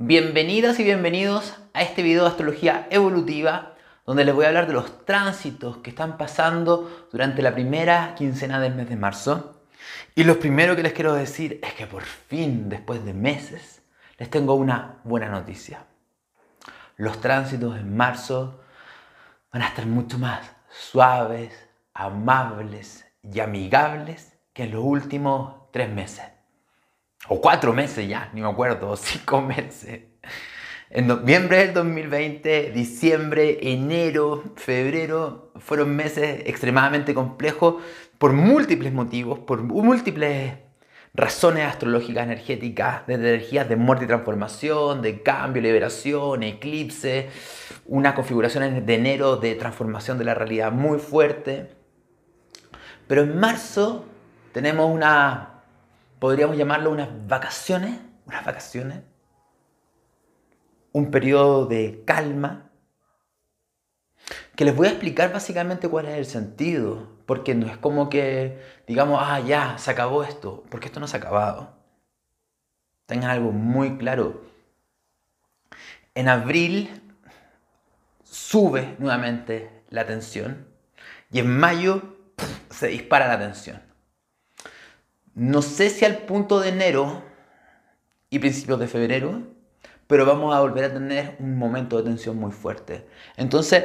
Bienvenidas y bienvenidos a este video de astrología evolutiva donde les voy a hablar de los tránsitos que están pasando durante la primera quincena del mes de marzo. Y lo primero que les quiero decir es que por fin, después de meses, les tengo una buena noticia. Los tránsitos en marzo van a estar mucho más suaves, amables y amigables que en los últimos tres meses o cuatro meses ya, ni me acuerdo, cinco meses. En noviembre del 2020, diciembre, enero, febrero fueron meses extremadamente complejos por múltiples motivos, por múltiples razones astrológicas energéticas, desde energías de muerte y transformación, de cambio, liberación, eclipse, una configuración de enero de transformación de la realidad muy fuerte. Pero en marzo tenemos una podríamos llamarlo unas vacaciones, unas vacaciones, un periodo de calma, que les voy a explicar básicamente cuál es el sentido, porque no es como que digamos, ah, ya, se acabó esto, porque esto no se ha acabado. Tengan algo muy claro. En abril sube nuevamente la tensión y en mayo se dispara la tensión. No sé si al punto de enero y principios de febrero, pero vamos a volver a tener un momento de tensión muy fuerte. Entonces,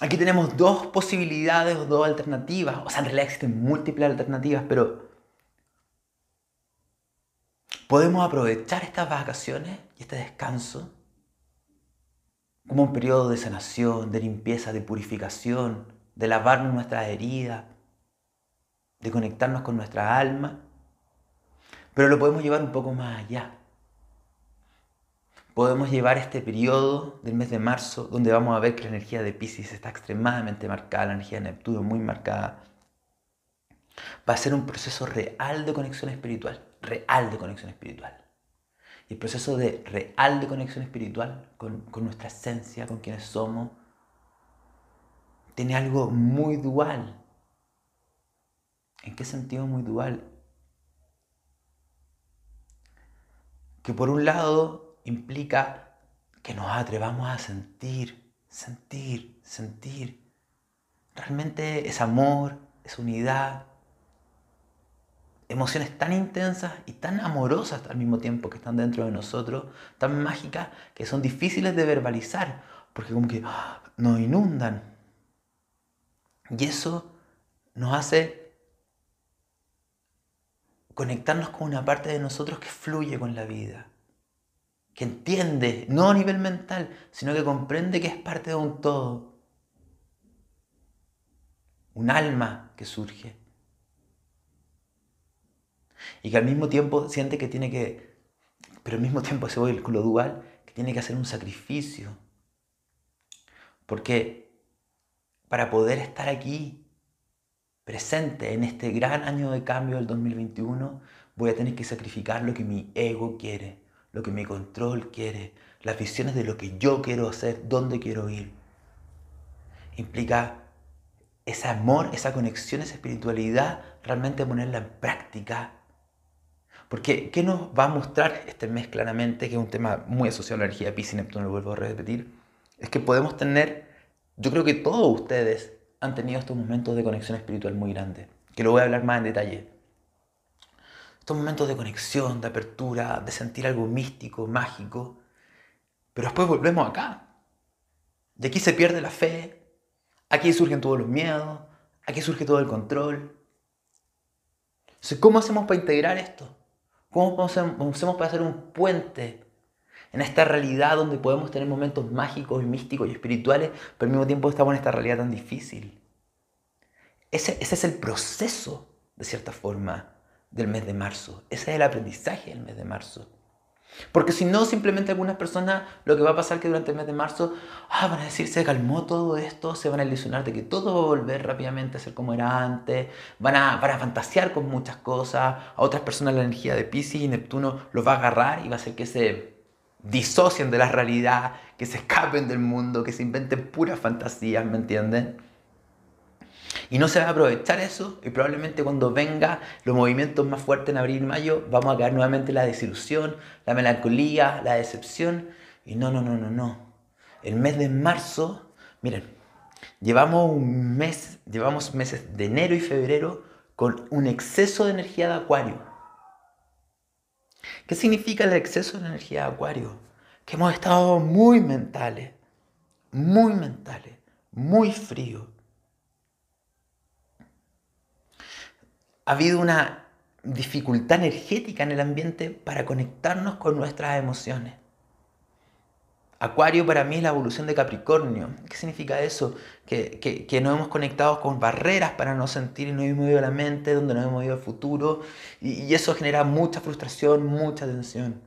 aquí tenemos dos posibilidades o dos alternativas. O sea, en realidad existen múltiples alternativas, pero podemos aprovechar estas vacaciones y este descanso como un periodo de sanación, de limpieza, de purificación, de lavarnos nuestras heridas, de conectarnos con nuestra alma, pero lo podemos llevar un poco más allá. Podemos llevar este periodo del mes de marzo, donde vamos a ver que la energía de Pisces está extremadamente marcada, la energía de Neptuno muy marcada. Va a ser un proceso real de conexión espiritual, real de conexión espiritual. Y el proceso de real de conexión espiritual con, con nuestra esencia, con quienes somos, tiene algo muy dual. ¿En qué sentido muy dual? Que por un lado implica que nos atrevamos a sentir, sentir, sentir. Realmente es amor, es unidad, emociones tan intensas y tan amorosas al mismo tiempo que están dentro de nosotros, tan mágicas que son difíciles de verbalizar, porque como que ¡ah! nos inundan. Y eso nos hace conectarnos con una parte de nosotros que fluye con la vida, que entiende, no a nivel mental, sino que comprende que es parte de un todo, un alma que surge. Y que al mismo tiempo siente que tiene que, pero al mismo tiempo se vuelve lo dual, que tiene que hacer un sacrificio, porque para poder estar aquí presente en este gran año de cambio del 2021, voy a tener que sacrificar lo que mi ego quiere, lo que mi control quiere, las visiones de lo que yo quiero hacer, dónde quiero ir. Implica ese amor, esa conexión, esa espiritualidad, realmente ponerla en práctica. Porque, ¿qué nos va a mostrar este mes claramente, que es un tema muy asociado a la energía Pisces Neptuno, lo vuelvo a repetir? Es que podemos tener, yo creo que todos ustedes han tenido estos momentos de conexión espiritual muy grandes, que lo voy a hablar más en detalle. Estos momentos de conexión, de apertura, de sentir algo místico, mágico, pero después volvemos acá. De aquí se pierde la fe, aquí surgen todos los miedos, aquí surge todo el control. Entonces, ¿cómo hacemos para integrar esto? ¿Cómo hacemos para hacer un puente en esta realidad donde podemos tener momentos mágicos y místicos y espirituales, pero al mismo tiempo estamos en esta realidad tan difícil. Ese, ese es el proceso, de cierta forma, del mes de marzo. Ese es el aprendizaje del mes de marzo. Porque si no, simplemente algunas personas lo que va a pasar es que durante el mes de marzo ah, van a decir, se calmó todo esto, se van a ilusionar de que todo va a volver rápidamente a ser como era antes, van a, van a fantasear con muchas cosas, a otras personas la energía de Pisces y Neptuno los va a agarrar y va a hacer que se disocien de la realidad, que se escapen del mundo, que se inventen puras fantasías, ¿me entienden? Y no se va a aprovechar eso y probablemente cuando venga los movimientos más fuertes en abril y mayo vamos a caer nuevamente en la desilusión, la melancolía, la decepción. Y no, no, no, no, no. El mes de marzo, miren, llevamos un mes, llevamos meses de enero y febrero con un exceso de energía de acuario. ¿Qué significa el exceso de energía de acuario? Que hemos estado muy mentales, muy mentales, muy fríos ha habido una dificultad energética en el ambiente para conectarnos con nuestras emociones. Acuario para mí es la evolución de Capricornio. ¿Qué significa eso? Que, que, nos hemos conectado con barreras para no sentir y no hemos movido la mente, donde no hemos movido el futuro. Y eso genera mucha frustración, mucha tensión.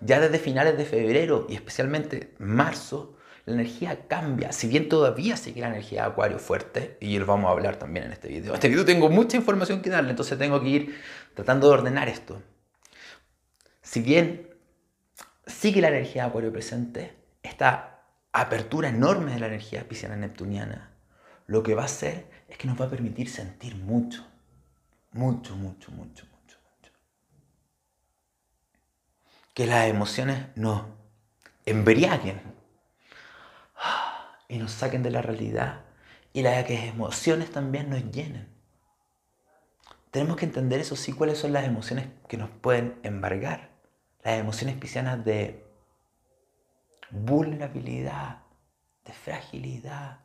Ya desde finales de febrero y especialmente marzo, la energía cambia. Si bien todavía sigue la energía de Acuario fuerte, y lo vamos a hablar también en este video. En este video tengo mucha información que darle, entonces tengo que ir tratando de ordenar esto. Si bien sigue la energía de Acuario presente, esta apertura enorme de la energía pisciana neptuniana, lo que va a hacer es que nos va a permitir sentir mucho, mucho, mucho, mucho, mucho, mucho. Que las emociones nos embriaguen y nos saquen de la realidad y las que emociones también nos llenen. Tenemos que entender eso sí cuáles son las emociones que nos pueden embargar. Las emociones piscianas de vulnerabilidad, de fragilidad,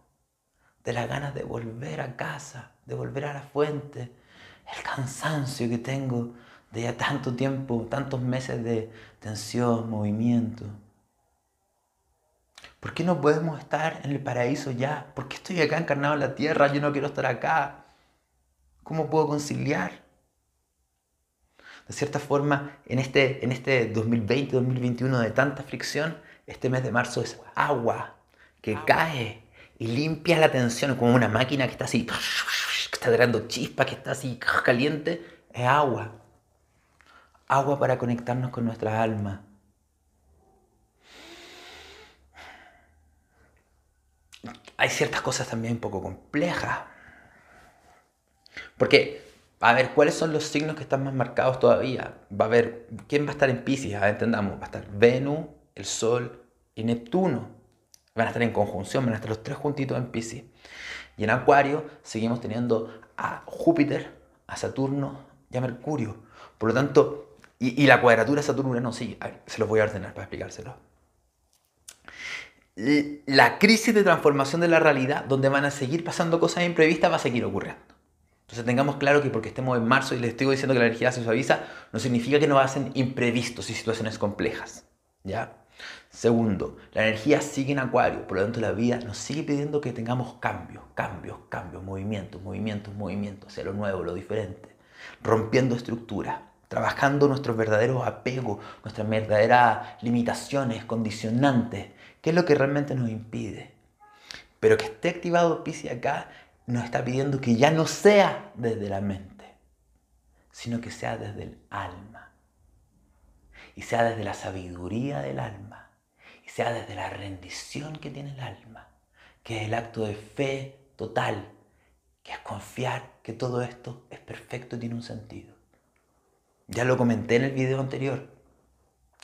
de las ganas de volver a casa, de volver a la fuente, el cansancio que tengo de ya tanto tiempo, tantos meses de tensión, movimiento. ¿Por qué no podemos estar en el paraíso ya? ¿Por qué estoy acá encarnado en la tierra? Yo no quiero estar acá. ¿Cómo puedo conciliar? De cierta forma, en este, en este 2020-2021 de tanta fricción, este mes de marzo es agua que cae y limpia la tensión, como una máquina que está así, que está tirando chispas, que está así caliente. Es agua. Agua para conectarnos con nuestra alma hay ciertas cosas también un poco complejas. Porque, a ver, ¿cuáles son los signos que están más marcados todavía? Va a haber, ¿quién va a estar en Pisces? A ver, entendamos, va a estar Venus, el Sol y Neptuno. Van a estar en conjunción, van a estar los tres juntitos en Pisces. Y en Acuario seguimos teniendo a Júpiter, a Saturno y a Mercurio. Por lo tanto, y, la cuadratura Saturno-Urano, sí, se los voy a ordenar para explicárselo la crisis de transformación de la realidad, donde van a seguir pasando cosas imprevistas, va a seguir ocurriendo. Entonces tengamos claro que porque estemos en marzo y les estoy diciendo que la energía se suaviza, no significa que no hacen imprevistos y situaciones complejas. ¿ya? Segundo, la energía sigue en acuario, por lo tanto la vida nos sigue pidiendo que tengamos cambios, cambios, cambios, movimientos, movimientos, movimientos, hacia lo nuevo, lo diferente, rompiendo estructuras, trabajando nuestros verdaderos apegos, nuestras verdaderas limitaciones, condicionantes, ¿Qué es lo que realmente nos impide? Pero que esté activado Pisces acá nos está pidiendo que ya no sea desde la mente, sino que sea desde el alma. Y sea desde la sabiduría del alma. Y sea desde la rendición que tiene el alma, que es el acto de fe total, que es confiar que todo esto es perfecto y tiene un sentido. Ya lo comenté en el video anterior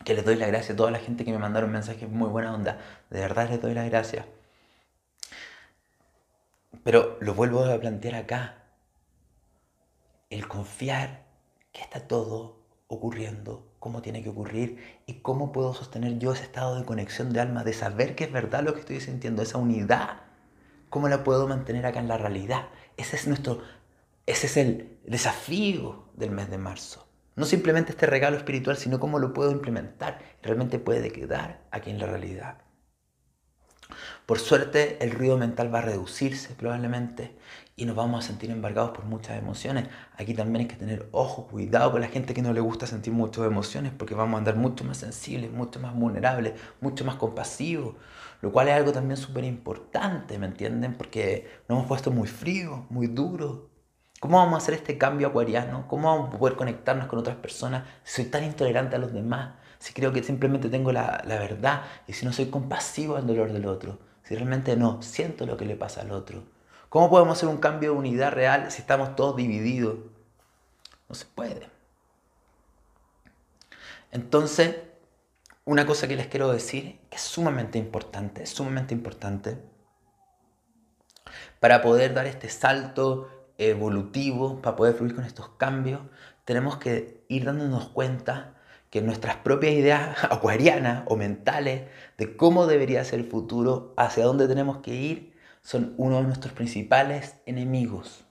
que les doy la gracia a toda la gente que me mandaron mensajes muy buena onda. De verdad les doy las gracias. Pero lo vuelvo a plantear acá. El confiar que está todo ocurriendo como tiene que ocurrir y cómo puedo sostener yo ese estado de conexión de alma, de saber que es verdad lo que estoy sintiendo, esa unidad, cómo la puedo mantener acá en la realidad. Ese es nuestro, ese es el desafío del mes de marzo. No simplemente este regalo espiritual, sino cómo lo puedo implementar. Realmente puede quedar aquí en la realidad. Por suerte, el ruido mental va a reducirse probablemente y nos vamos a sentir embargados por muchas emociones. Aquí también hay que tener ojo, cuidado con la gente que no le gusta sentir muchas emociones porque vamos a andar mucho más sensibles, mucho más vulnerables, mucho más compasivos, lo cual es algo también súper importante, ¿me entienden? Porque nos hemos puesto muy fríos, muy duros, ¿Cómo vamos a hacer este cambio acuariano? ¿Cómo vamos a poder conectarnos con otras personas si soy tan intolerante a los demás? Si creo que simplemente tengo la, verdad y si no soy compasivo al dolor del otro. Si realmente no siento lo que le pasa al otro. ¿Cómo podemos hacer un cambio de unidad real si estamos todos divididos? No se puede. Entonces, una cosa que les quiero decir, que es sumamente importante, es sumamente importante, para poder dar este salto evolutivo, para poder fluir con estos cambios, tenemos que ir dándonos cuenta que nuestras propias ideas acuarianas o mentales de cómo debería ser el futuro, hacia dónde tenemos que ir, son uno de nuestros principales enemigos.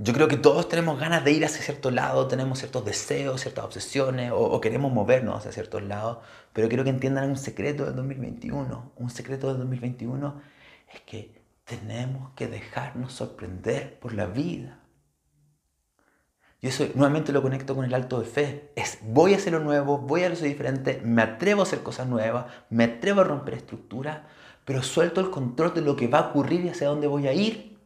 Yo creo que todos tenemos ganas de ir hacia cierto lado, tenemos ciertos deseos, ciertas obsesiones o, queremos movernos hacia ciertos lados, pero quiero que entiendan un secreto del 2021. Un secreto del 2021 es que tenemos que dejarnos sorprender por la vida. Y eso nuevamente lo conecto con el alto de fe. Es voy a hacer lo nuevo, voy a hacer lo diferente, me atrevo a hacer cosas nuevas, me atrevo a romper estructuras, pero suelto el control de lo que va a ocurrir y hacia dónde voy a ir.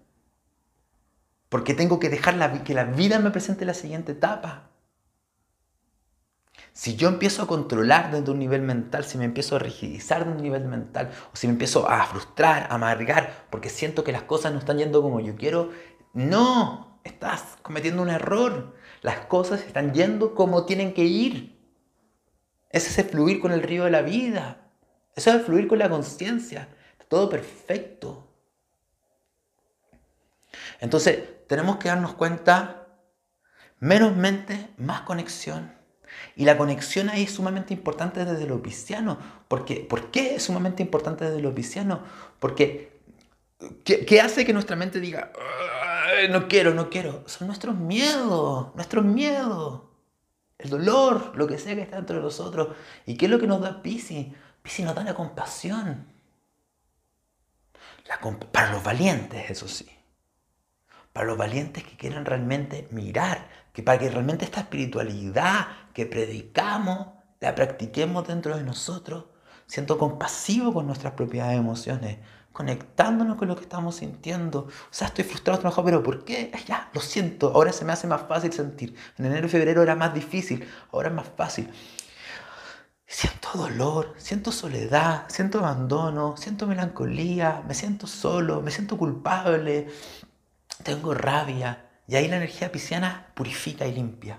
Porque tengo que dejar que la vida me presente la siguiente etapa. Si yo empiezo a controlar desde un nivel mental, si me empiezo a rigidizar desde un nivel mental, o si me empiezo a frustrar, a amargar, porque siento que las cosas no están yendo como yo quiero, no, estás cometiendo un error. Las cosas están yendo como tienen que ir. Ese es fluir con el río de la vida. Eso es fluir con la conciencia. Todo perfecto. Entonces, tenemos que darnos cuenta, menos mente, más conexión. Y la conexión ahí es sumamente importante desde lo pisciano. Porque, ¿Por qué es sumamente importante desde lo pisciano? Porque, ¿qué, hace que nuestra mente diga, no quiero, no quiero? Son nuestros miedos, nuestros miedos. El dolor, lo que sea que está dentro de nosotros. ¿Y qué es lo que nos da Piscis? Piscis nos da la compasión. para los valientes, eso sí para los valientes que quieran realmente mirar, que para que realmente esta espiritualidad que predicamos la practiquemos dentro de nosotros, siendo compasivo con nuestras propias emociones, conectándonos con lo que estamos sintiendo. O sea, estoy frustrado, trabajado, pero ¿por qué? Ya, lo siento, ahora se me hace más fácil sentir. En enero y febrero era más difícil, ahora es más fácil. Siento dolor, siento soledad, siento abandono, siento melancolía, me siento solo, me siento culpable, tengo rabia. Y ahí la energía pisciana purifica y limpia.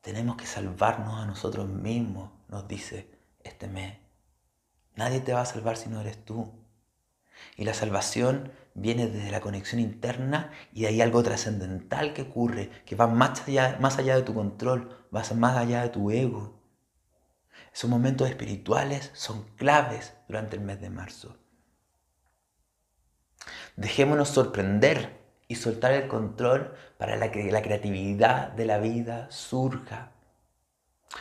Tenemos que salvarnos a nosotros mismos, nos dice este mes. Nadie te va a salvar si no eres tú. Y la salvación viene desde la conexión interna y de ahí algo trascendental que ocurre, que va más allá, más allá de tu control, va más allá de tu ego. Esos momentos espirituales son claves durante el mes de marzo. Dejémonos sorprender y soltar el control para que la creatividad de la vida surja.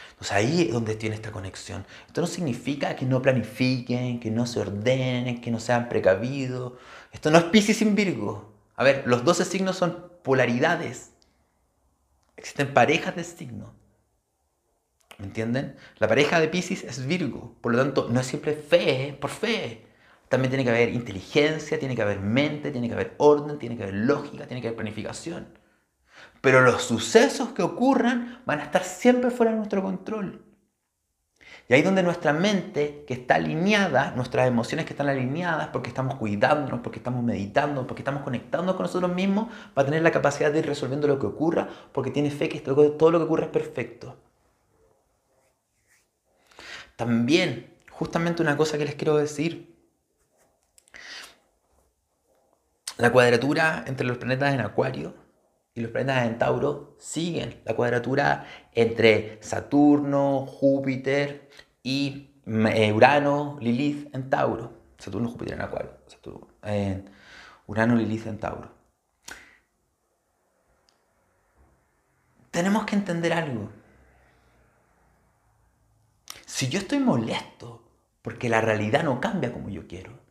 Entonces ahí es donde tiene esta conexión. Esto no significa que no planifiquen, que no se ordenen, que no sean precavidos. Esto no es Pisces sin Virgo. A ver, los 12 signos son polaridades. Existen parejas de signos. ¿Me entienden? La pareja de Pisces es Virgo. Por lo tanto, no es siempre fe por fe. También tiene que haber inteligencia, tiene que haber mente, tiene que haber orden, tiene que haber lógica, tiene que haber planificación. Pero los sucesos que ocurran van a estar siempre fuera de nuestro control. Y ahí donde nuestra mente, que está alineada, nuestras emociones que están alineadas, porque estamos cuidándonos, porque estamos meditando, porque estamos conectando con nosotros mismos, va a tener la capacidad de ir resolviendo lo que ocurra, porque tiene fe que todo lo que ocurre es perfecto. También, justamente una cosa que les quiero decir, La cuadratura entre los planetas en Acuario y los planetas en Tauro siguen la cuadratura entre Saturno, Júpiter y eh, Urano, Lilith en Tauro. Saturno, Júpiter en Acuario. Urano, Lilith en Tauro. Tenemos que entender algo. Si yo estoy molesto porque la realidad no cambia como yo quiero,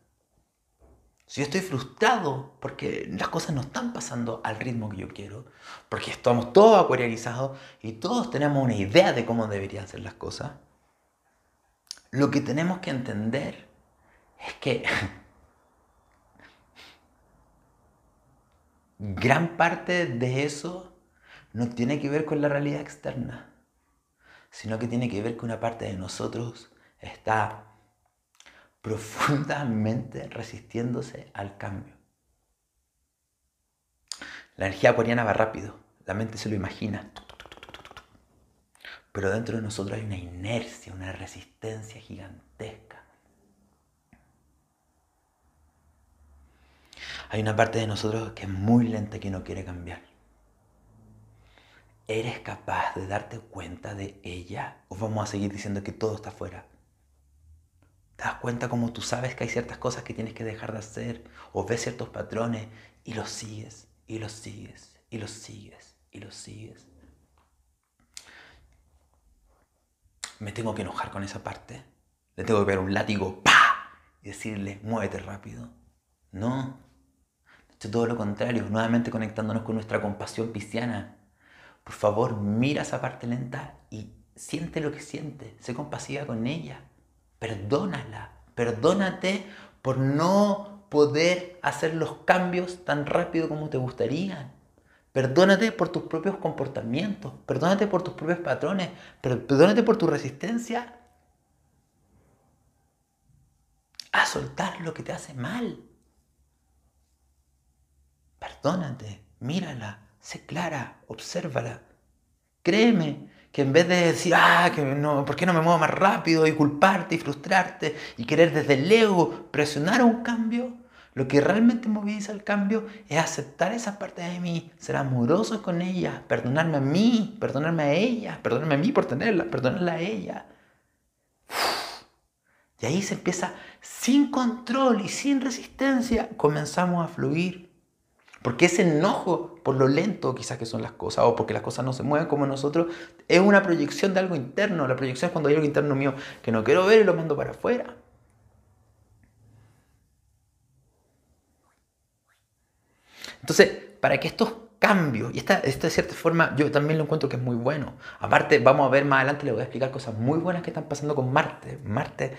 si yo estoy frustrado porque las cosas no están pasando al ritmo que yo quiero, porque estamos todos acuarializados y todos tenemos una idea de cómo deberían ser las cosas, lo que tenemos que entender es que gran parte de eso no tiene que ver con la realidad externa, sino que tiene que ver con una parte de nosotros está profundamente resistiéndose al cambio. La energía acuariana va rápido, la mente se lo imagina. Pero dentro de nosotros hay una inercia, una resistencia gigantesca. Hay una parte de nosotros que es muy lenta que no quiere cambiar. ¿Eres capaz de darte cuenta de ella? ¿O vamos a seguir diciendo que todo está afuera? ¿Te das cuenta como tú sabes que hay ciertas cosas que tienes que dejar de hacer? ¿O ves ciertos patrones y los sigues, y los sigues, y los sigues, y los sigues? Me tengo que enojar con esa parte. Le tengo que ver un látigo, ¡pa! Y decirle, muévete rápido. No. De todo lo contrario, nuevamente conectándonos con nuestra compasión pisciana. Por favor, mira esa parte lenta y siente lo que siente. Sé compasiva con ella. Perdónala. Perdónate por no poder hacer los cambios tan rápido como te gustaría. Perdónate por tus propios comportamientos. Perdónate por tus propios patrones. Perdónate por tu resistencia a soltar lo que te hace mal. Perdónate, mírala, sé clara, obsérvala. Créeme que en vez de decir, ah, que no, ¿por qué no me muevo más rápido? Y culparte y frustrarte y querer desde el ego presionar a un cambio, lo que realmente moviliza el cambio es aceptar esa parte de mí, ser amoroso con ella, perdonarme a mí, perdonarme a ella, perdonarme a mí por tenerla, perdonarla a ella. Y ahí se empieza sin control y sin resistencia, comenzamos a fluir. Porque ese enojo por lo lento quizás que son las cosas, o porque las cosas no se mueven como nosotros, es una proyección de algo interno. La proyección es cuando hay algo interno mío que no quiero ver y lo mando para afuera. Entonces, para que estos cambios, y esta, esta de cierta forma yo también lo encuentro que es muy bueno. Aparte, vamos a ver más adelante, le voy a explicar cosas muy buenas que están pasando con Marte. Marte,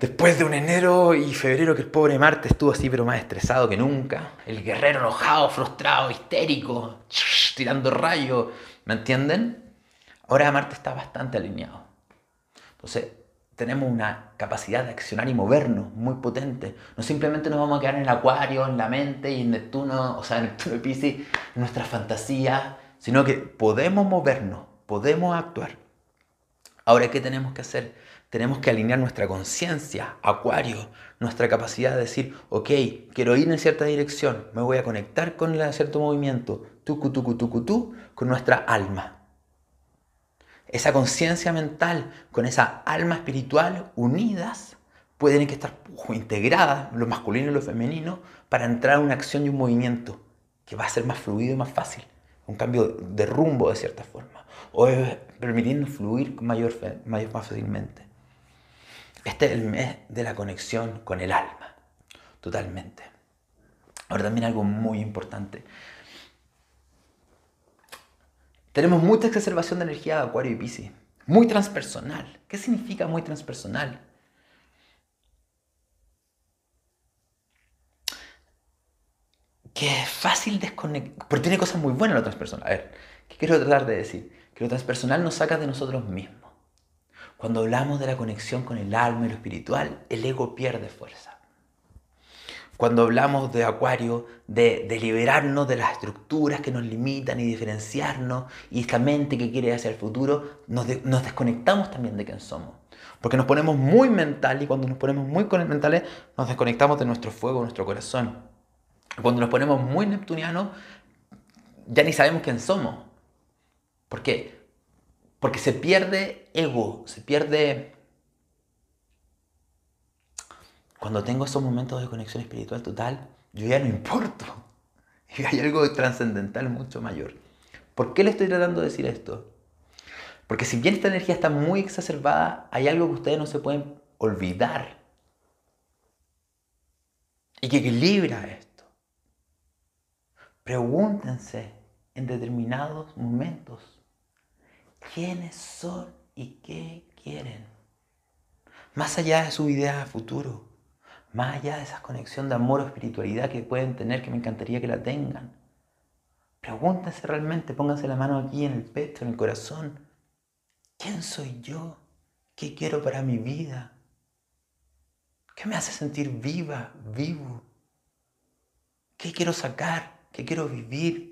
después de un enero y febrero que el pobre Marte estuvo así, pero más estresado que nunca. El guerrero enojado, frustrado, histérico, tirando rayos, ¿me entienden? Ahora Marte está bastante alineado. Entonces, tenemos una capacidad de accionar y movernos muy potente. No simplemente nos vamos a quedar en el acuario, en la mente y en Neptuno, o sea, en Neptuno y Pisces, en nuestra fantasía, sino que podemos movernos, podemos actuar. Ahora, ¿qué tenemos que hacer? Tenemos que alinear nuestra conciencia, acuario, nuestra capacidad de decir, ok, quiero ir en cierta dirección, me voy a conectar con cierto movimiento, tucu, tucu, tucu, tu, con nuestra alma esa conciencia mental con esa alma espiritual unidas pueden estar integradas, lo masculino y lo femenino, para entrar a una acción y un movimiento que va a ser más fluido y más fácil, un cambio de rumbo de cierta forma, o permitirnos fluir mayor, más fácilmente. Este es el mes de la conexión con el alma, totalmente. Ahora también algo muy importante. Tenemos mucha exacerbación de energía de Acuario y Pisces. Muy transpersonal. ¿Qué significa muy transpersonal? Que es fácil desconectar. Porque tiene cosas muy buenas lo transpersonal. A ver, ¿qué quiero tratar de decir? Que lo transpersonal nos saca de nosotros mismos. Cuando hablamos de la conexión con el alma y lo espiritual, el ego pierde fuerza. Cuando hablamos de Acuario, de, liberarnos de las estructuras que nos limitan y diferenciarnos, y esta mente que quiere hacia el futuro, nos, nos desconectamos también de quién somos. Porque nos ponemos muy mental y cuando nos ponemos muy mentales, nos desconectamos de nuestro fuego, nuestro corazón. Cuando nos ponemos muy neptunianos, ya ni sabemos quién somos. ¿Por qué? Porque se pierde ego, se pierde cuando tengo esos momentos de conexión espiritual total, yo ya no importo. Y hay algo trascendental mucho mayor. ¿Por qué le estoy tratando de decir esto? Porque si bien esta energía está muy exacerbada, hay algo que ustedes no se pueden olvidar. Y que equilibra esto. Pregúntense en determinados momentos quiénes son y qué quieren. Más allá de su idea de futuro más allá de esa conexión de amor o espiritualidad que pueden tener, que me encantaría que la tengan. Pregúntense realmente, pónganse la mano aquí en el pecho, en el corazón. ¿Quién soy yo? ¿Qué quiero para mi vida? ¿Qué me hace sentir viva, vivo? ¿Qué quiero sacar? ¿Qué quiero vivir?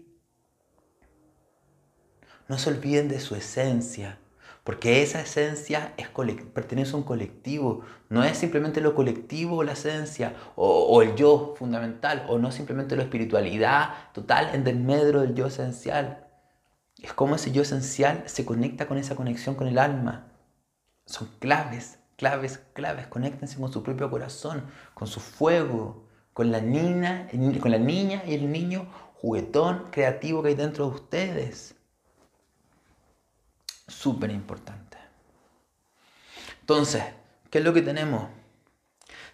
No se olviden de su esencia, porque esa esencia es pertenece a un colectivo. No es simplemente lo colectivo la esencia, o, el yo fundamental, o no simplemente la espiritualidad total en desmedro del yo esencial. Es como ese yo esencial se conecta con esa conexión con el alma. Son claves, claves, claves. Conéctense con su propio corazón, con su fuego, con la niña, con la niña y el niño juguetón creativo que hay dentro de ustedes. Súper importante. Entonces, ¿qué es lo que tenemos?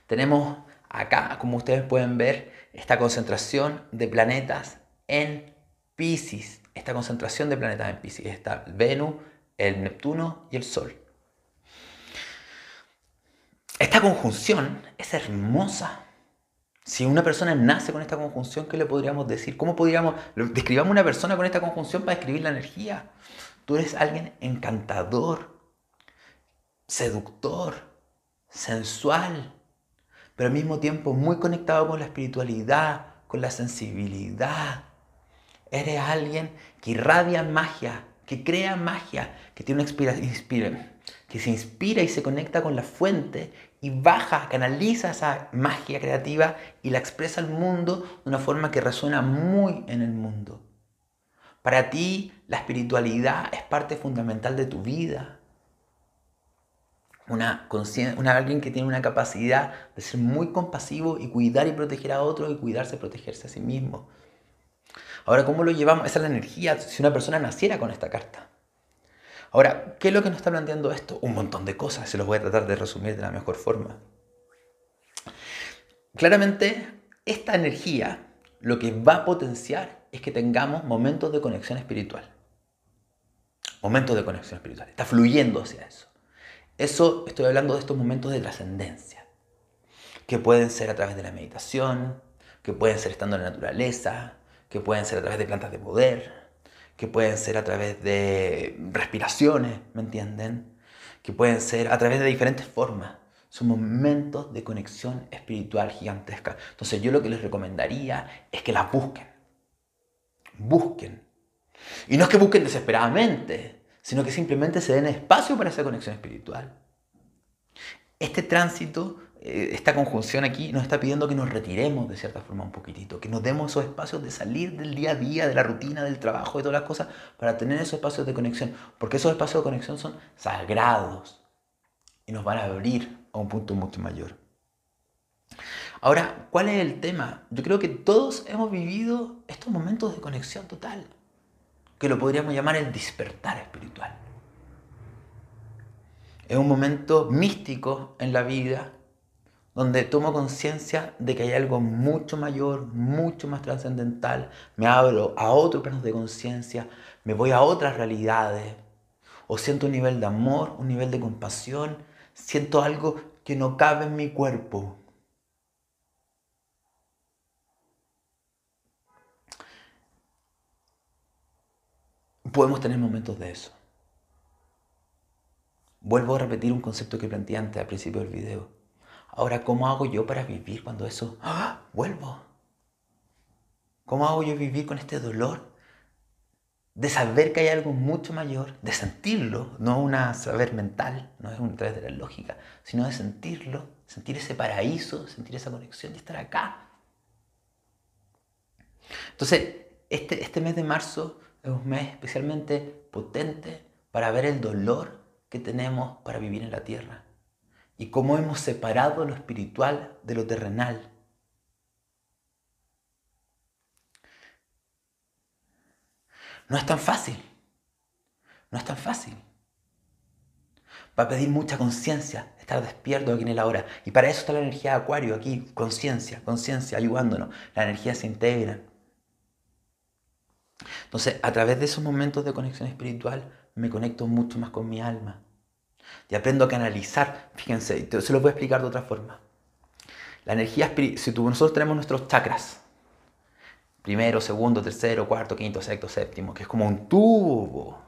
Tenemos acá, como ustedes pueden ver, esta concentración de planetas en Pisces. Esta concentración de planetas en Pisces. Está Venus, el Neptuno y el Sol. Esta conjunción es hermosa. Si una persona nace con esta conjunción, ¿qué le podríamos decir? ¿Cómo podríamos describamos una persona con esta conjunción para describir la energía? Tú eres alguien encantador, seductor, sensual, pero al mismo tiempo muy conectado con la espiritualidad, con la sensibilidad. Eres alguien que irradia magia, que crea magia, que tiene una inspiración, que se inspira y se conecta con la fuente y baja, canaliza esa magia creativa y la expresa al mundo de una forma que resuena muy en el mundo. Para ti la espiritualidad es parte fundamental de tu vida. Una, una, alguien que tiene una capacidad de ser muy compasivo y cuidar y proteger a otros y cuidarse protegerse a sí mismo. Ahora, ¿cómo lo llevamos? Esa es la energía si una persona naciera con esta carta. Ahora, ¿qué es lo que nos está planteando esto? Un montón de cosas, se los voy a tratar de resumir de la mejor forma. Claramente, esta energía lo que va a potenciar es que tengamos momentos de conexión espiritual. Momentos de conexión espiritual. Está fluyendo hacia eso. Eso estoy hablando de estos momentos de trascendencia, que pueden ser a través de la meditación, que pueden ser estando en la naturaleza, que pueden ser a través de plantas de poder, que pueden ser a través de respiraciones, ¿me entienden? Que pueden ser a través de diferentes formas. Son momentos de conexión espiritual gigantesca. Entonces yo lo que les recomendaría es que las busquen busquen. Y no es que busquen desesperadamente, sino que simplemente se den espacio para esa conexión espiritual. Este tránsito, eh, esta conjunción aquí nos está pidiendo que nos retiremos de cierta forma un poquitito, que nos demos esos espacios de salir del día a día, de la rutina, del trabajo, de todas las cosas, para tener esos espacios de conexión, porque esos espacios de conexión son sagrados y nos van a abrir a un punto mucho mayor. Ahora, ¿cuál es el tema? Yo creo que todos hemos vivido estos momentos de conexión total, que lo podríamos llamar el despertar espiritual. Es un momento místico en la vida donde tomo conciencia de que hay algo mucho mayor, mucho más trascendental, me abro a otro plano de conciencia, me voy a otras realidades, o siento un nivel de amor, un nivel de compasión, siento algo que no cabe en mi cuerpo, podemos tener momentos de eso. Vuelvo a repetir un concepto que planteé antes al principio del video. Ahora, ¿cómo hago yo para vivir cuando eso... ¡Ah! Vuelvo. ¿Cómo hago yo vivir con este dolor? De saber que hay algo mucho mayor, de sentirlo, no un saber mental, no es un través de la lógica, sino de sentirlo, sentir ese paraíso, sentir esa conexión de estar acá. Entonces, este, este mes de marzo es un mes especialmente potente para ver el dolor que tenemos para vivir en la tierra y cómo hemos separado lo espiritual de lo terrenal. No es tan fácil, no es tan fácil. Va a pedir mucha conciencia, estar despierto aquí en el ahora. Y para eso está la energía de Acuario aquí, conciencia, conciencia, ayudándonos. La energía se integra. Entonces, a través de esos momentos de conexión espiritual, me conecto mucho más con mi alma. Y aprendo a canalizar. Fíjense, se lo voy a explicar de otra forma. La energía espiritual, si nosotros tenemos nuestros chakras, primero, segundo, tercero, cuarto, quinto, sexto, séptimo, que es como un tubo,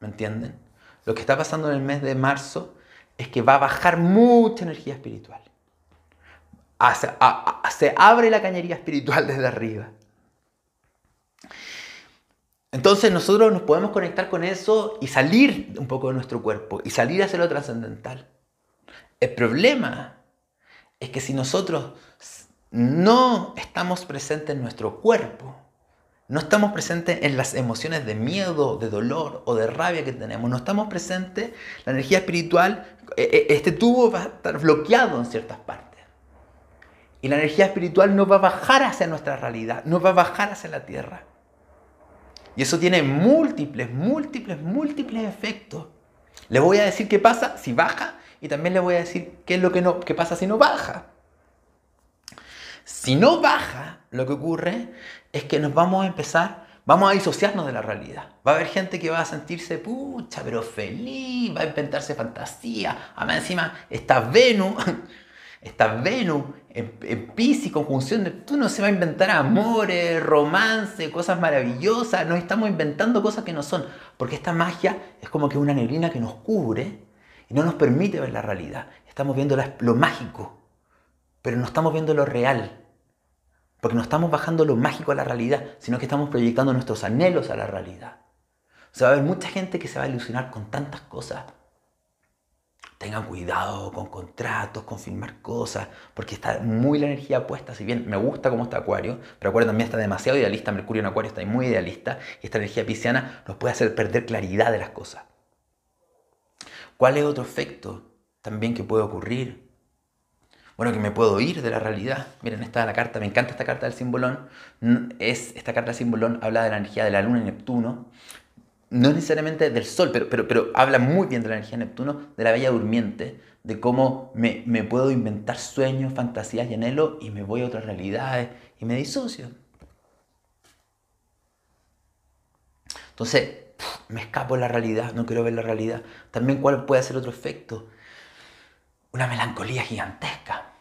¿me entienden? Lo que está pasando en el mes de marzo es que va a bajar mucha energía espiritual. se abre la cañería espiritual desde arriba. Entonces nosotros nos podemos conectar con eso y salir un poco de nuestro cuerpo y salir hacia lo trascendental. El problema es que si nosotros no estamos presentes en nuestro cuerpo, no estamos presentes en las emociones de miedo, de dolor o de rabia que tenemos, no estamos presentes, la energía espiritual, e, e, este tubo va a estar bloqueado en ciertas partes. Y la energía espiritual no va a bajar hacia nuestra realidad, no va a bajar hacia la tierra. Y eso tiene múltiples, múltiples, múltiples efectos. Le voy a decir qué pasa si baja y también le voy a decir qué es lo que, no, qué pasa si no baja. Si no baja, lo que ocurre es que nos vamos a empezar, vamos a disociarnos de la realidad. Va a haber gente que va a sentirse pucha, pero feliz, va a inventarse fantasía. Además, encima está Venus, está Venus en, en Pisces, conjunción Neptuno, se va a inventar amores, romance, cosas maravillosas. Nos estamos inventando cosas que no son, porque esta magia es como que una neblina que nos cubre y no nos permite ver la realidad. Estamos viendo lo mágico, pero no estamos viendo lo real. Porque no estamos bajando lo mágico a la realidad, sino que estamos proyectando nuestros anhelos a la realidad. O sea, va a haber mucha gente que se va a ilusionar con tantas cosas tengan cuidado con contratos, con firmar cosas, porque está muy la energía puesta. Si bien me gusta cómo está Acuario, pero Acuario también está demasiado idealista. Mercurio en Acuario está muy idealista y esta energía pisciana nos puede hacer perder claridad de las cosas. ¿Cuál es otro efecto también que puede ocurrir? Bueno, que me puedo ir de la realidad. Miren, esta es la carta, me encanta esta carta del simbolón. Es, esta carta del simbolón habla de la energía de la luna y Neptuno no necesariamente del Sol, pero, pero, pero habla muy bien de la energía de Neptuno, de la bella durmiente, de cómo me, me puedo inventar sueños, fantasías y anhelos y me voy a otras realidades y me disocio. Entonces, me escapo de la realidad, no quiero ver la realidad. También, ¿cuál puede ser otro efecto? Una melancolía gigantesca.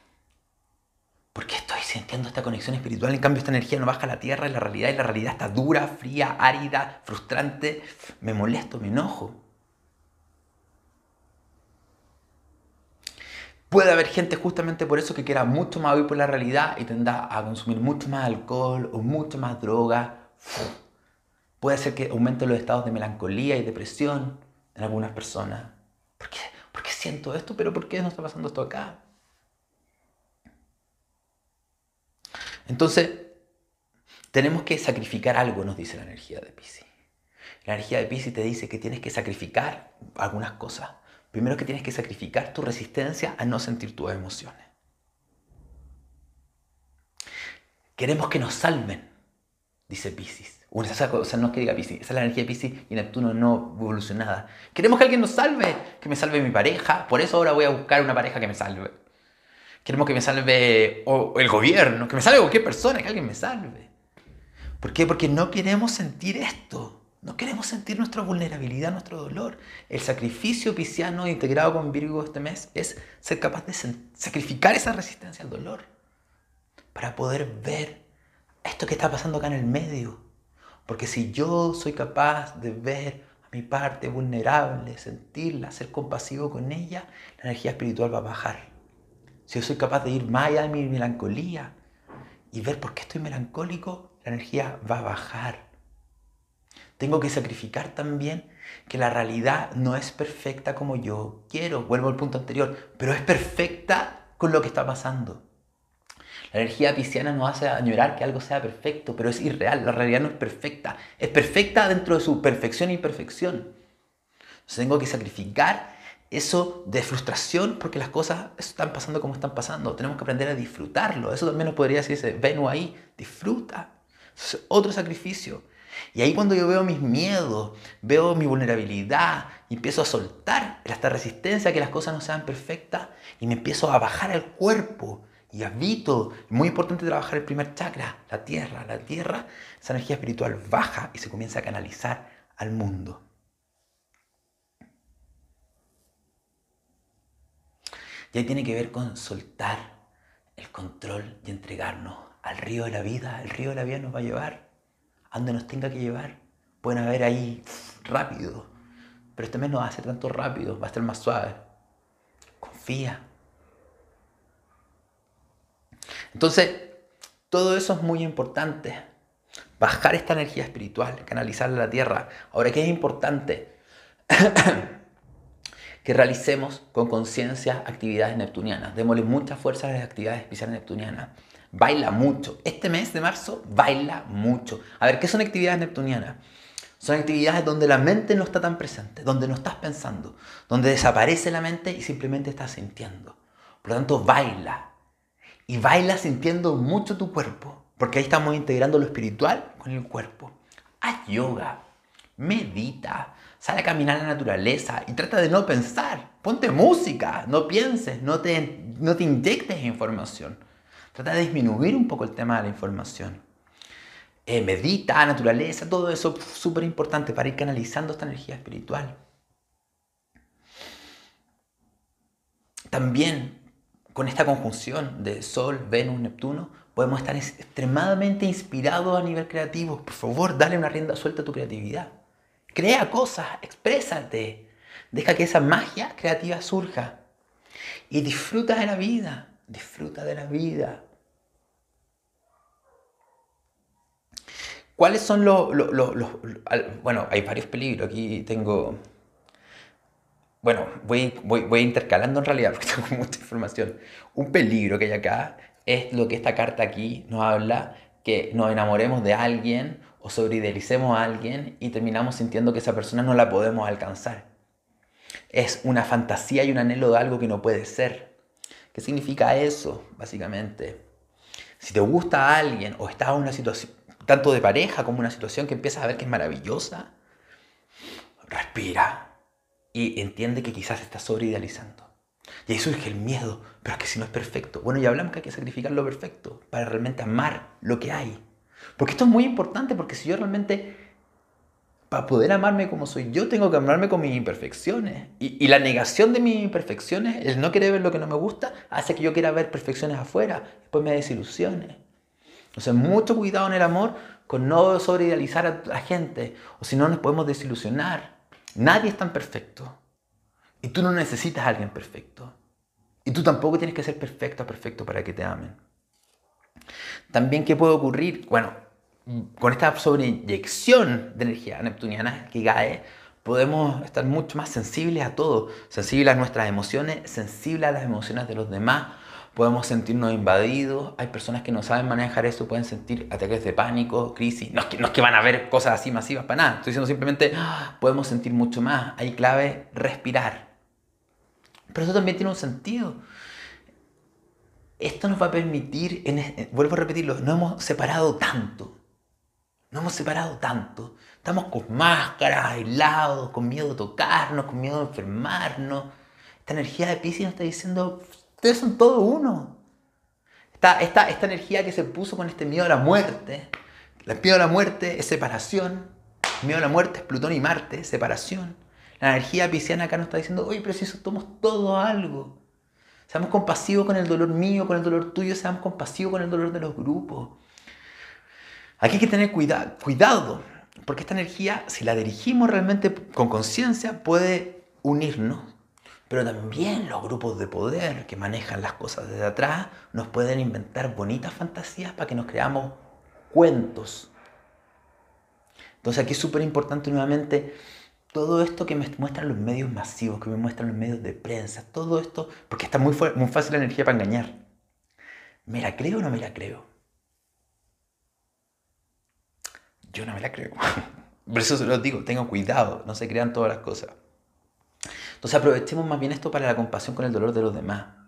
¿Por qué estoy sintiendo esta conexión espiritual? En cambio, esta energía no baja a la tierra, en la realidad, y la realidad está dura, fría, árida, frustrante. Me molesto, me enojo. Puede haber gente justamente por eso que quiera mucho más vivir por la realidad y tenda a consumir mucho más alcohol o mucho más droga. Puede ser que aumente los estados de melancolía y depresión en algunas personas. ¿Por qué? ¿Por qué siento esto? ¿Pero por qué no está pasando esto acá? Entonces, tenemos que sacrificar algo, nos dice la energía de Pisces. La energía de Pisces te dice que tienes que sacrificar algunas cosas. Primero que tienes que sacrificar tu resistencia a no sentir tus emociones. Queremos que nos salven, dice Pisces. O sea, no es que diga Pisces, esa es la energía de Pisces y Neptuno no evolucionada. Queremos que alguien nos salve, que me salve mi pareja, por eso ahora voy a buscar una pareja que me salve. Queremos que me salve el gobierno, que me salve cualquier persona, que alguien me salve. ¿Por qué? Porque no queremos sentir esto. No queremos sentir nuestra vulnerabilidad, nuestro dolor. El sacrificio pisciano integrado con Virgo este mes es ser capaz de sacrificar esa resistencia al dolor para poder ver esto que está pasando acá en el medio. Porque si yo soy capaz de ver a mi parte vulnerable, sentirla, ser compasivo con ella, la energía espiritual va a bajar si yo soy capaz de ir más allá de mi melancolía y ver por qué estoy melancólico, la energía va a bajar. Tengo que sacrificar también que la realidad no es perfecta como yo quiero. Vuelvo al punto anterior, pero es perfecta con lo que está pasando. La energía pisciana nos hace añorar que algo sea perfecto, pero es irreal. La realidad no es perfecta. Es perfecta dentro de su perfección y imperfección. Entonces tengo que sacrificar eso de frustración porque las cosas están pasando como están pasando. Tenemos que aprender a disfrutarlo. Eso también nos podría decirse, ven ahí, disfruta. Es otro sacrificio. Y ahí cuando yo veo mis miedos, veo mi vulnerabilidad, empiezo a soltar esta resistencia a que las cosas no sean perfectas y me empiezo a bajar el cuerpo y habito. Muy importante trabajar el primer chakra, la tierra. La tierra, esa energía espiritual baja y se comienza a canalizar al mundo. Y ahí tiene que ver con soltar el control y entregarnos al río de la vida. El río de la vida nos va a llevar a donde nos tenga que llevar. Pueden haber ahí rápido, pero este mes no va a ser tanto rápido, va a ser más suave. Confía. Entonces, todo eso es muy importante. Bajar esta energía espiritual, canalizarla a la tierra. Ahora, ¿qué es importante? que realicemos con conciencia actividades neptunianas. Démosle mucha fuerza a las actividades especiales neptunianas. Baila mucho. Este mes de marzo baila mucho. A ver, ¿qué son actividades neptunianas? Son actividades donde la mente no está tan presente, donde no estás pensando, donde desaparece la mente y simplemente estás sintiendo. Por lo tanto, baila. Y baila sintiendo mucho tu cuerpo, porque ahí estamos integrando lo espiritual con el cuerpo. Haz yoga, medita, sale a caminar a la naturaleza y trata de no pensar. Ponte música, no pienses, no te, no te inyectes información. Trata de disminuir un poco el tema de la información. Eh, medita, naturaleza, todo eso es súper importante para ir canalizando esta energía espiritual. También con esta conjunción de Sol, Venus, Neptuno, podemos estar extremadamente inspirados a nivel creativo. Por favor, dale una rienda suelta a tu creatividad. Crea cosas, exprésate. Deja que esa magia creativa surja. Y disfruta de la vida disfruta de la vida. ¿Cuáles son los, Bueno, hay varios peligros. Aquí tengo... Bueno, voy, voy, voy intercalando en realidad porque tengo mucha información. Un peligro que hay acá es lo que esta carta aquí nos habla, que nos enamoremos de alguien o sobreidealicemos a alguien y terminamos sintiendo que esa persona no la podemos alcanzar. Es una fantasía y un anhelo de algo que no puede ser. ¿Qué significa eso, básicamente? Si te gusta a alguien o estás en una situación, tanto de pareja como una situación que empiezas a ver que es maravillosa, respira y entiende que quizás estás sobreidealizando. Y ahí surge el miedo, pero es que si no es perfecto. Bueno, ya hablamos que hay que sacrificar lo perfecto para realmente amar lo que hay. Porque esto es muy importante, porque si yo realmente para poder amarme como soy yo, tengo que amarme con mis imperfecciones. Y, la negación de mis imperfecciones, el no querer ver lo que no me gusta, hace que yo quiera ver perfecciones afuera. Después me desilusiones. Entonces, mucho cuidado en el amor con no sobreidealizar a la gente. O si no, nos podemos desilusionar. Nadie es tan perfecto. Y tú no necesitas a alguien perfecto. Y tú tampoco tienes que ser perfecto, perfecto para que te amen. También, ¿qué puede ocurrir? Bueno, con esta sobreinyección de energía neptuniana que cae, podemos estar mucho más sensibles a todo, sensibles a nuestras emociones, sensibles a las emociones de los demás, podemos sentirnos invadidos, hay personas que no saben manejar eso, pueden sentir ataques de pánico, crisis, no es que, no es que van a ver cosas así masivas para nada, estoy diciendo simplemente ¡ah! podemos sentir mucho más, hay clave respirar. Pero eso también tiene un sentido. Esto nos va a permitir, en, vuelvo a repetirlo, no hemos separado tanto nos hemos separado tanto. Estamos con máscaras, aislados, con miedo de tocarnos, con miedo de enfermarnos. Esta energía de Pisces nos está diciendo, ustedes son todo uno. Esta, esta, esta energía que se puso con este miedo a la muerte. El miedo a la muerte es separación. El miedo a la muerte es Plutón y Marte, separación. La energía pisciana acá nos está diciendo, oye, pero si somos todo algo. Seamos compasivos con el dolor mío, con el dolor tuyo, seamos compasivos con el dolor de los grupos. Aquí hay que tener cuidado, porque esta energía, si la dirigimos realmente con conciencia, puede unirnos. Pero también los grupos de poder que manejan las cosas desde atrás nos pueden inventar bonitas fantasías para que nos creamos cuentos. Entonces aquí es súper importante nuevamente todo esto que me muestran los medios masivos, que me muestran los medios de prensa, todo esto, porque está muy, muy fácil la energía para engañar. ¿Me la creo o no me la creo? Yo no me la creo. Por eso se los digo, tengan cuidado, no se crean todas las cosas. Entonces aprovechemos más bien esto para la compasión con el dolor de los demás.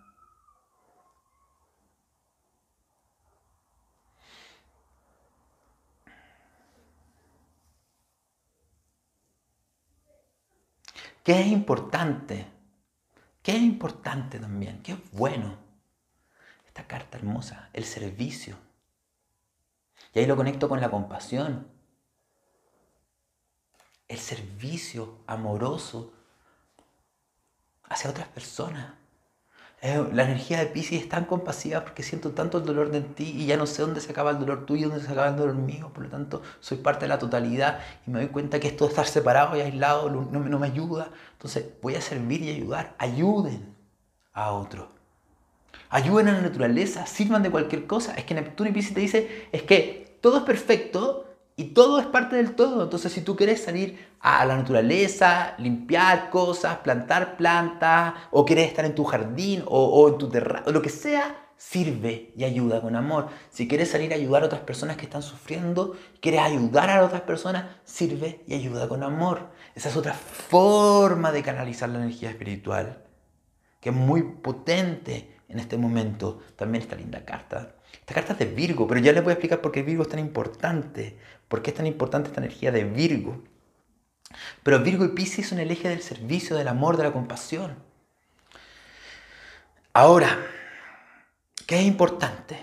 ¿Qué es importante? ¿Qué es importante también? ¿Qué es bueno? Esta carta hermosa, el servicio. Y ahí lo conecto con la compasión el servicio amoroso hacia otras personas. La energía de Pisces es tan compasiva porque siento tanto el dolor de ti y ya no sé dónde se acaba el dolor tuyo dónde se acaba el dolor mío. Por lo tanto, soy parte de la totalidad y me doy cuenta que esto de estar separado y aislado no, no me ayuda. Entonces, voy a servir y ayudar. Ayuden a otros. ayuden a la naturaleza, sirvan de cualquier cosa. Es que Neptuno y Pisces te dice, es que todo es perfecto y todo es parte del todo. Entonces, si tú quieres salir a la naturaleza, limpiar cosas, plantar plantas, o quieres estar en tu jardín o, en tu terrazo, lo que sea, sirve y ayuda con amor. Si quieres salir a ayudar a otras personas que están sufriendo, quieres ayudar a otras personas, sirve y ayuda con amor. Esa es otra forma de canalizar la energía espiritual, que es muy potente en este momento. También esta linda carta. Esta carta es de Virgo, pero ya les voy a explicar por qué Virgo es tan importante. ¿Por qué es tan importante esta energía de Virgo? Pero Virgo y Pisces son el eje del servicio, del amor, de la compasión. Ahora, ¿qué es importante?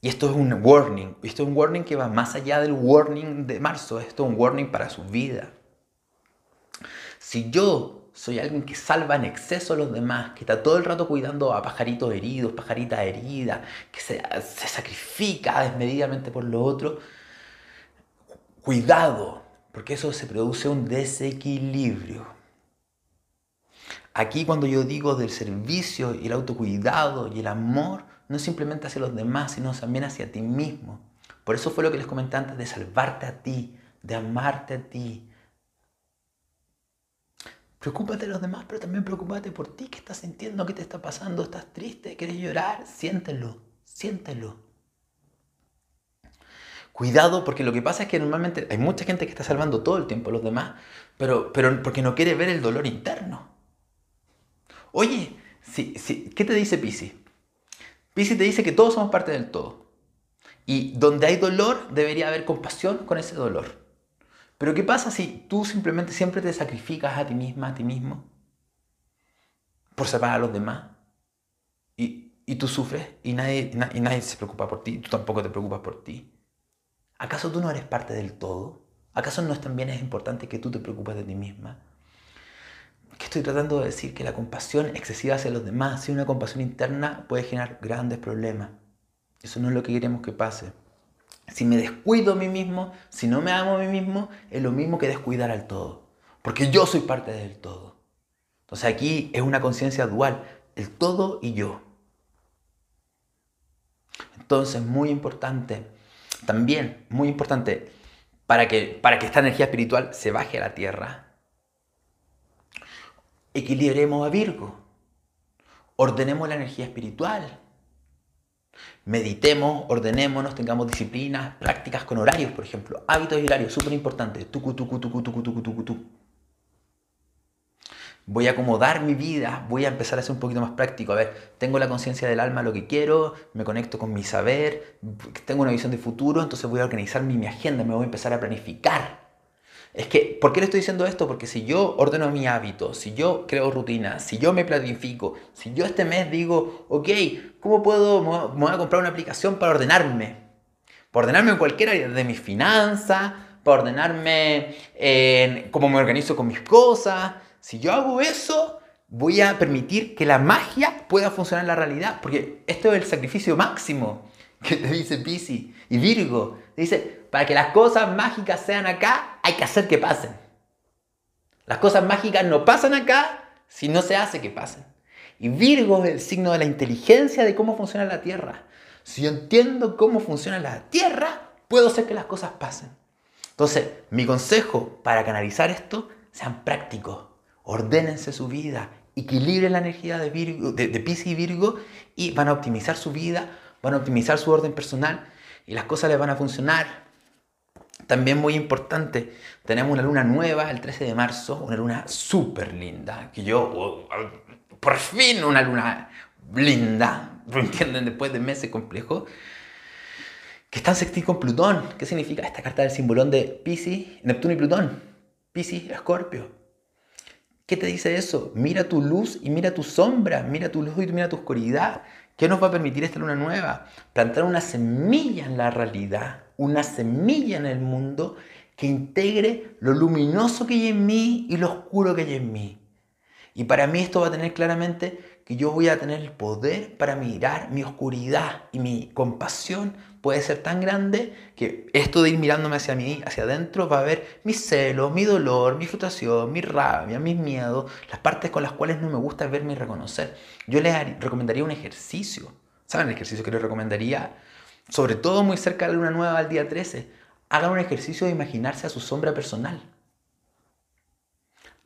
Y esto es un warning, esto es un warning que va más allá del warning de marzo, esto es un warning para su vida. Si yo soy alguien que salva en exceso a los demás, que está todo el rato cuidando a pajaritos heridos, pajaritas heridas, que se, sacrifica desmedidamente por lo otro, Cuidado, porque eso se produce un desequilibrio. Aquí cuando yo digo del servicio y el autocuidado y el amor, no simplemente hacia los demás, sino también hacia ti mismo. Por eso fue lo que les comenté antes de salvarte a ti, de amarte a ti. Preocúpate de los demás, pero también preocúpate por ti. ¿Qué estás sintiendo? ¿Qué te está pasando? ¿Estás triste? ¿Quieres llorar? Siéntelo, siéntelo. Cuidado, porque lo que pasa es que normalmente hay mucha gente que está salvando todo el tiempo a los demás, pero, pero porque no quiere ver el dolor interno. Oye, si, si, ¿qué te dice Pisi? Pisi te dice que todos somos parte del todo. Y donde hay dolor, debería haber compasión con ese dolor. Pero ¿qué pasa si tú simplemente siempre te sacrificas a ti misma, a ti mismo, por salvar a los demás? Y, y tú sufres y nadie, y nadie se preocupa por ti, tú tampoco te preocupas por ti. ¿Acaso tú no eres parte del todo? ¿Acaso no es también importante que tú te preocupes de ti misma? ¿Qué estoy tratando de decir? Que la compasión excesiva hacia los demás, si una compasión interna, puede generar grandes problemas. Eso no es lo que queremos que pase. Si me descuido a mí mismo, si no me amo a mí mismo, es lo mismo que descuidar al todo. Porque yo soy parte del todo. Entonces aquí es una conciencia dual, el todo y yo. Entonces, muy importante también, muy importante, para que, para que esta energía espiritual se baje a la tierra, equilibremos a Virgo, ordenemos la energía espiritual, meditemos, ordenémonos, tengamos disciplinas, prácticas con horarios, por ejemplo, hábitos y horarios, súper importante, tucu, tucu, voy a acomodar mi vida, voy a empezar a ser un poquito más práctico. A ver, tengo la conciencia del alma, lo que quiero, me conecto con mi saber, tengo una visión de futuro, entonces voy a organizar mi, agenda, me voy a empezar a planificar. Es que, ¿por qué le estoy diciendo esto? Porque si yo ordeno mi hábito, si yo creo rutina, si yo me planifico, si yo este mes digo, ok, ¿cómo puedo, me voy a comprar una aplicación para ordenarme? Para ordenarme en cualquier área de mis finanzas, para ordenarme en cómo me organizo con mis cosas, si yo hago eso, voy a permitir que la magia pueda funcionar en la realidad, porque esto es el sacrificio máximo que te dice Pisces y Virgo. Dice, para que las cosas mágicas sean acá, hay que hacer que pasen. Las cosas mágicas no pasan acá si no se hace que pasen. Y Virgo es el signo de la inteligencia de cómo funciona la Tierra. Si yo entiendo cómo funciona la Tierra, puedo hacer que las cosas pasen. Entonces, mi consejo para canalizar esto, sean prácticos ordénense su vida, equilibren la energía de, Virgo, de, Pisces y Virgo y van a optimizar su vida, van a optimizar su orden personal y las cosas les van a funcionar. También muy importante, tenemos una luna nueva el 13 de marzo, una luna súper linda, que yo, oh, por fin una luna linda, lo entienden después de meses complejos, que está en sextil con Plutón. ¿Qué significa esta carta del simbolón de Pisces, Neptuno y Plutón? Pisces, Escorpio. ¿Qué te dice eso? Mira tu luz y mira tu sombra, mira tu luz y mira tu oscuridad. ¿Qué nos va a permitir esta luna nueva? Plantar una semilla en la realidad, una semilla en el mundo que integre lo luminoso que hay en mí y lo oscuro que hay en mí. Y para mí esto va a tener claramente que yo voy a tener el poder para mirar mi oscuridad y mi compasión puede ser tan grande que esto de ir mirándome hacia mí, hacia adentro, va a ver mis celos, mi dolor, mi frustración, mi rabia, mis miedos, las partes con las cuales no me gusta verme y reconocer. Yo les recomendaría un ejercicio. ¿Saben el ejercicio que les recomendaría? Sobre todo muy cerca de la luna nueva al día 13. Hagan un ejercicio de imaginarse a su sombra personal.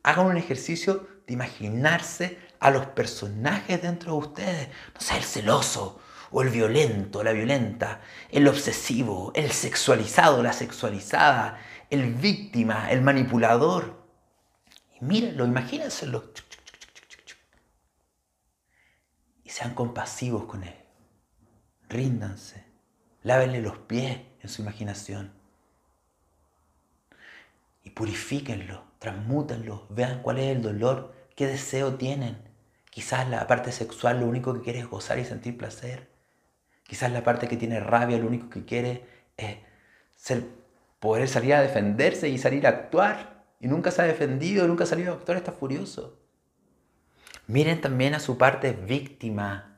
Hagan un ejercicio de imaginarse a los personajes dentro de ustedes. No sé, el celoso, o el violento, la violenta, el obsesivo, el sexualizado, la sexualizada, el víctima, el manipulador. Y mírenlo, imagínenselo. Y sean compasivos con él. Ríndanse. Lávenle los pies en su imaginación. Y purifíquenlo, transmútenlo, vean cuál es el dolor, qué deseo tienen. Quizás la parte sexual lo único que quiere es gozar y sentir placer. Quizás la parte que tiene rabia lo único que quiere es poder salir a defenderse y salir a actuar. Y nunca se ha defendido, nunca ha salido a actuar, está furioso. Miren también a su parte víctima,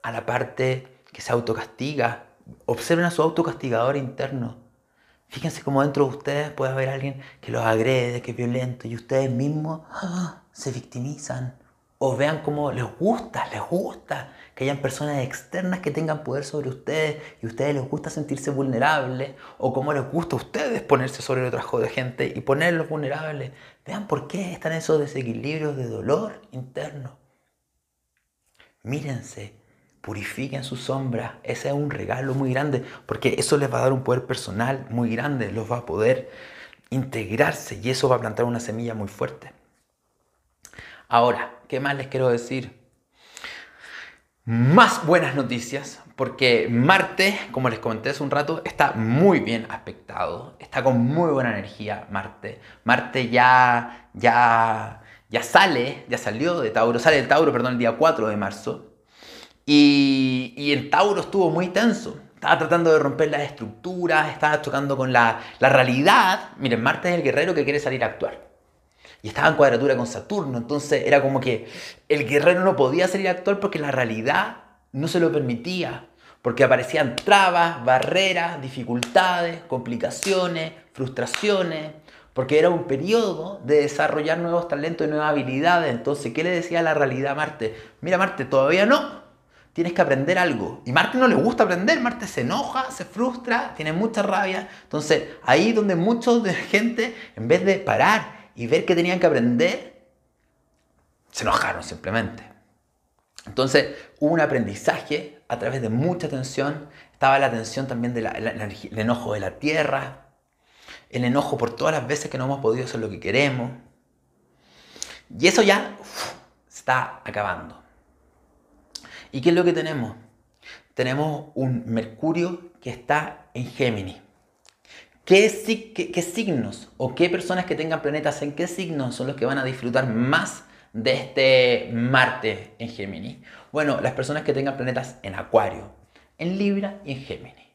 a la parte que se autocastiga. Observen a su autocastigador interno. Fíjense cómo dentro de ustedes puede haber alguien que los agrede, que es violento, y ustedes mismos ¡ah! se victimizan. O vean cómo les gusta, les gusta que hayan personas externas que tengan poder sobre ustedes y a ustedes les gusta sentirse vulnerables o cómo les gusta a ustedes ponerse sobre el trabajo de gente y ponerlos vulnerables. Vean por qué están esos desequilibrios de dolor interno. Mírense, purifiquen su sombra. Ese es un regalo muy grande porque eso les va a dar un poder personal muy grande, los va a poder integrarse y eso va a plantar una semilla muy fuerte. Ahora, ¿qué más les quiero decir? Más buenas noticias, porque Marte, como les comenté hace un rato, está muy bien aspectado, está con muy buena energía Marte. Marte ya, ya, ya sale, ya salió de Tauro, sale de Tauro, perdón, el día 4 de marzo. Y, y el Tauro estuvo muy tenso, estaba tratando de romper las estructuras, estaba tocando con la, la realidad. Miren, Marte es el guerrero que quiere salir a actuar y estaba en cuadratura con Saturno. Entonces era como que el guerrero no podía salir a actuar porque la realidad no se lo permitía. Porque aparecían trabas, barreras, dificultades, complicaciones, frustraciones. Porque era un periodo de desarrollar nuevos talentos y nuevas habilidades. Entonces, ¿qué le decía la realidad a Marte? Mira, Marte, todavía no. Tienes que aprender algo. Y Marte no le gusta aprender. Marte se enoja, se frustra, tiene mucha rabia. Entonces, ahí donde muchos de gente, en vez de parar y ver que tenían que aprender, se enojaron simplemente. Entonces hubo un aprendizaje a través de mucha tensión. Estaba la tensión también del enojo de la tierra, el enojo por todas las veces que no hemos podido hacer lo que queremos. Y eso ya está acabando. ¿Y qué es lo que tenemos? Tenemos un Mercurio que está en Géminis. ¿Qué, signos o qué personas que tengan planetas en qué signos son los que van a disfrutar más de este Marte en Géminis? Bueno, las personas que tengan planetas en Acuario, en Libra y en Géminis.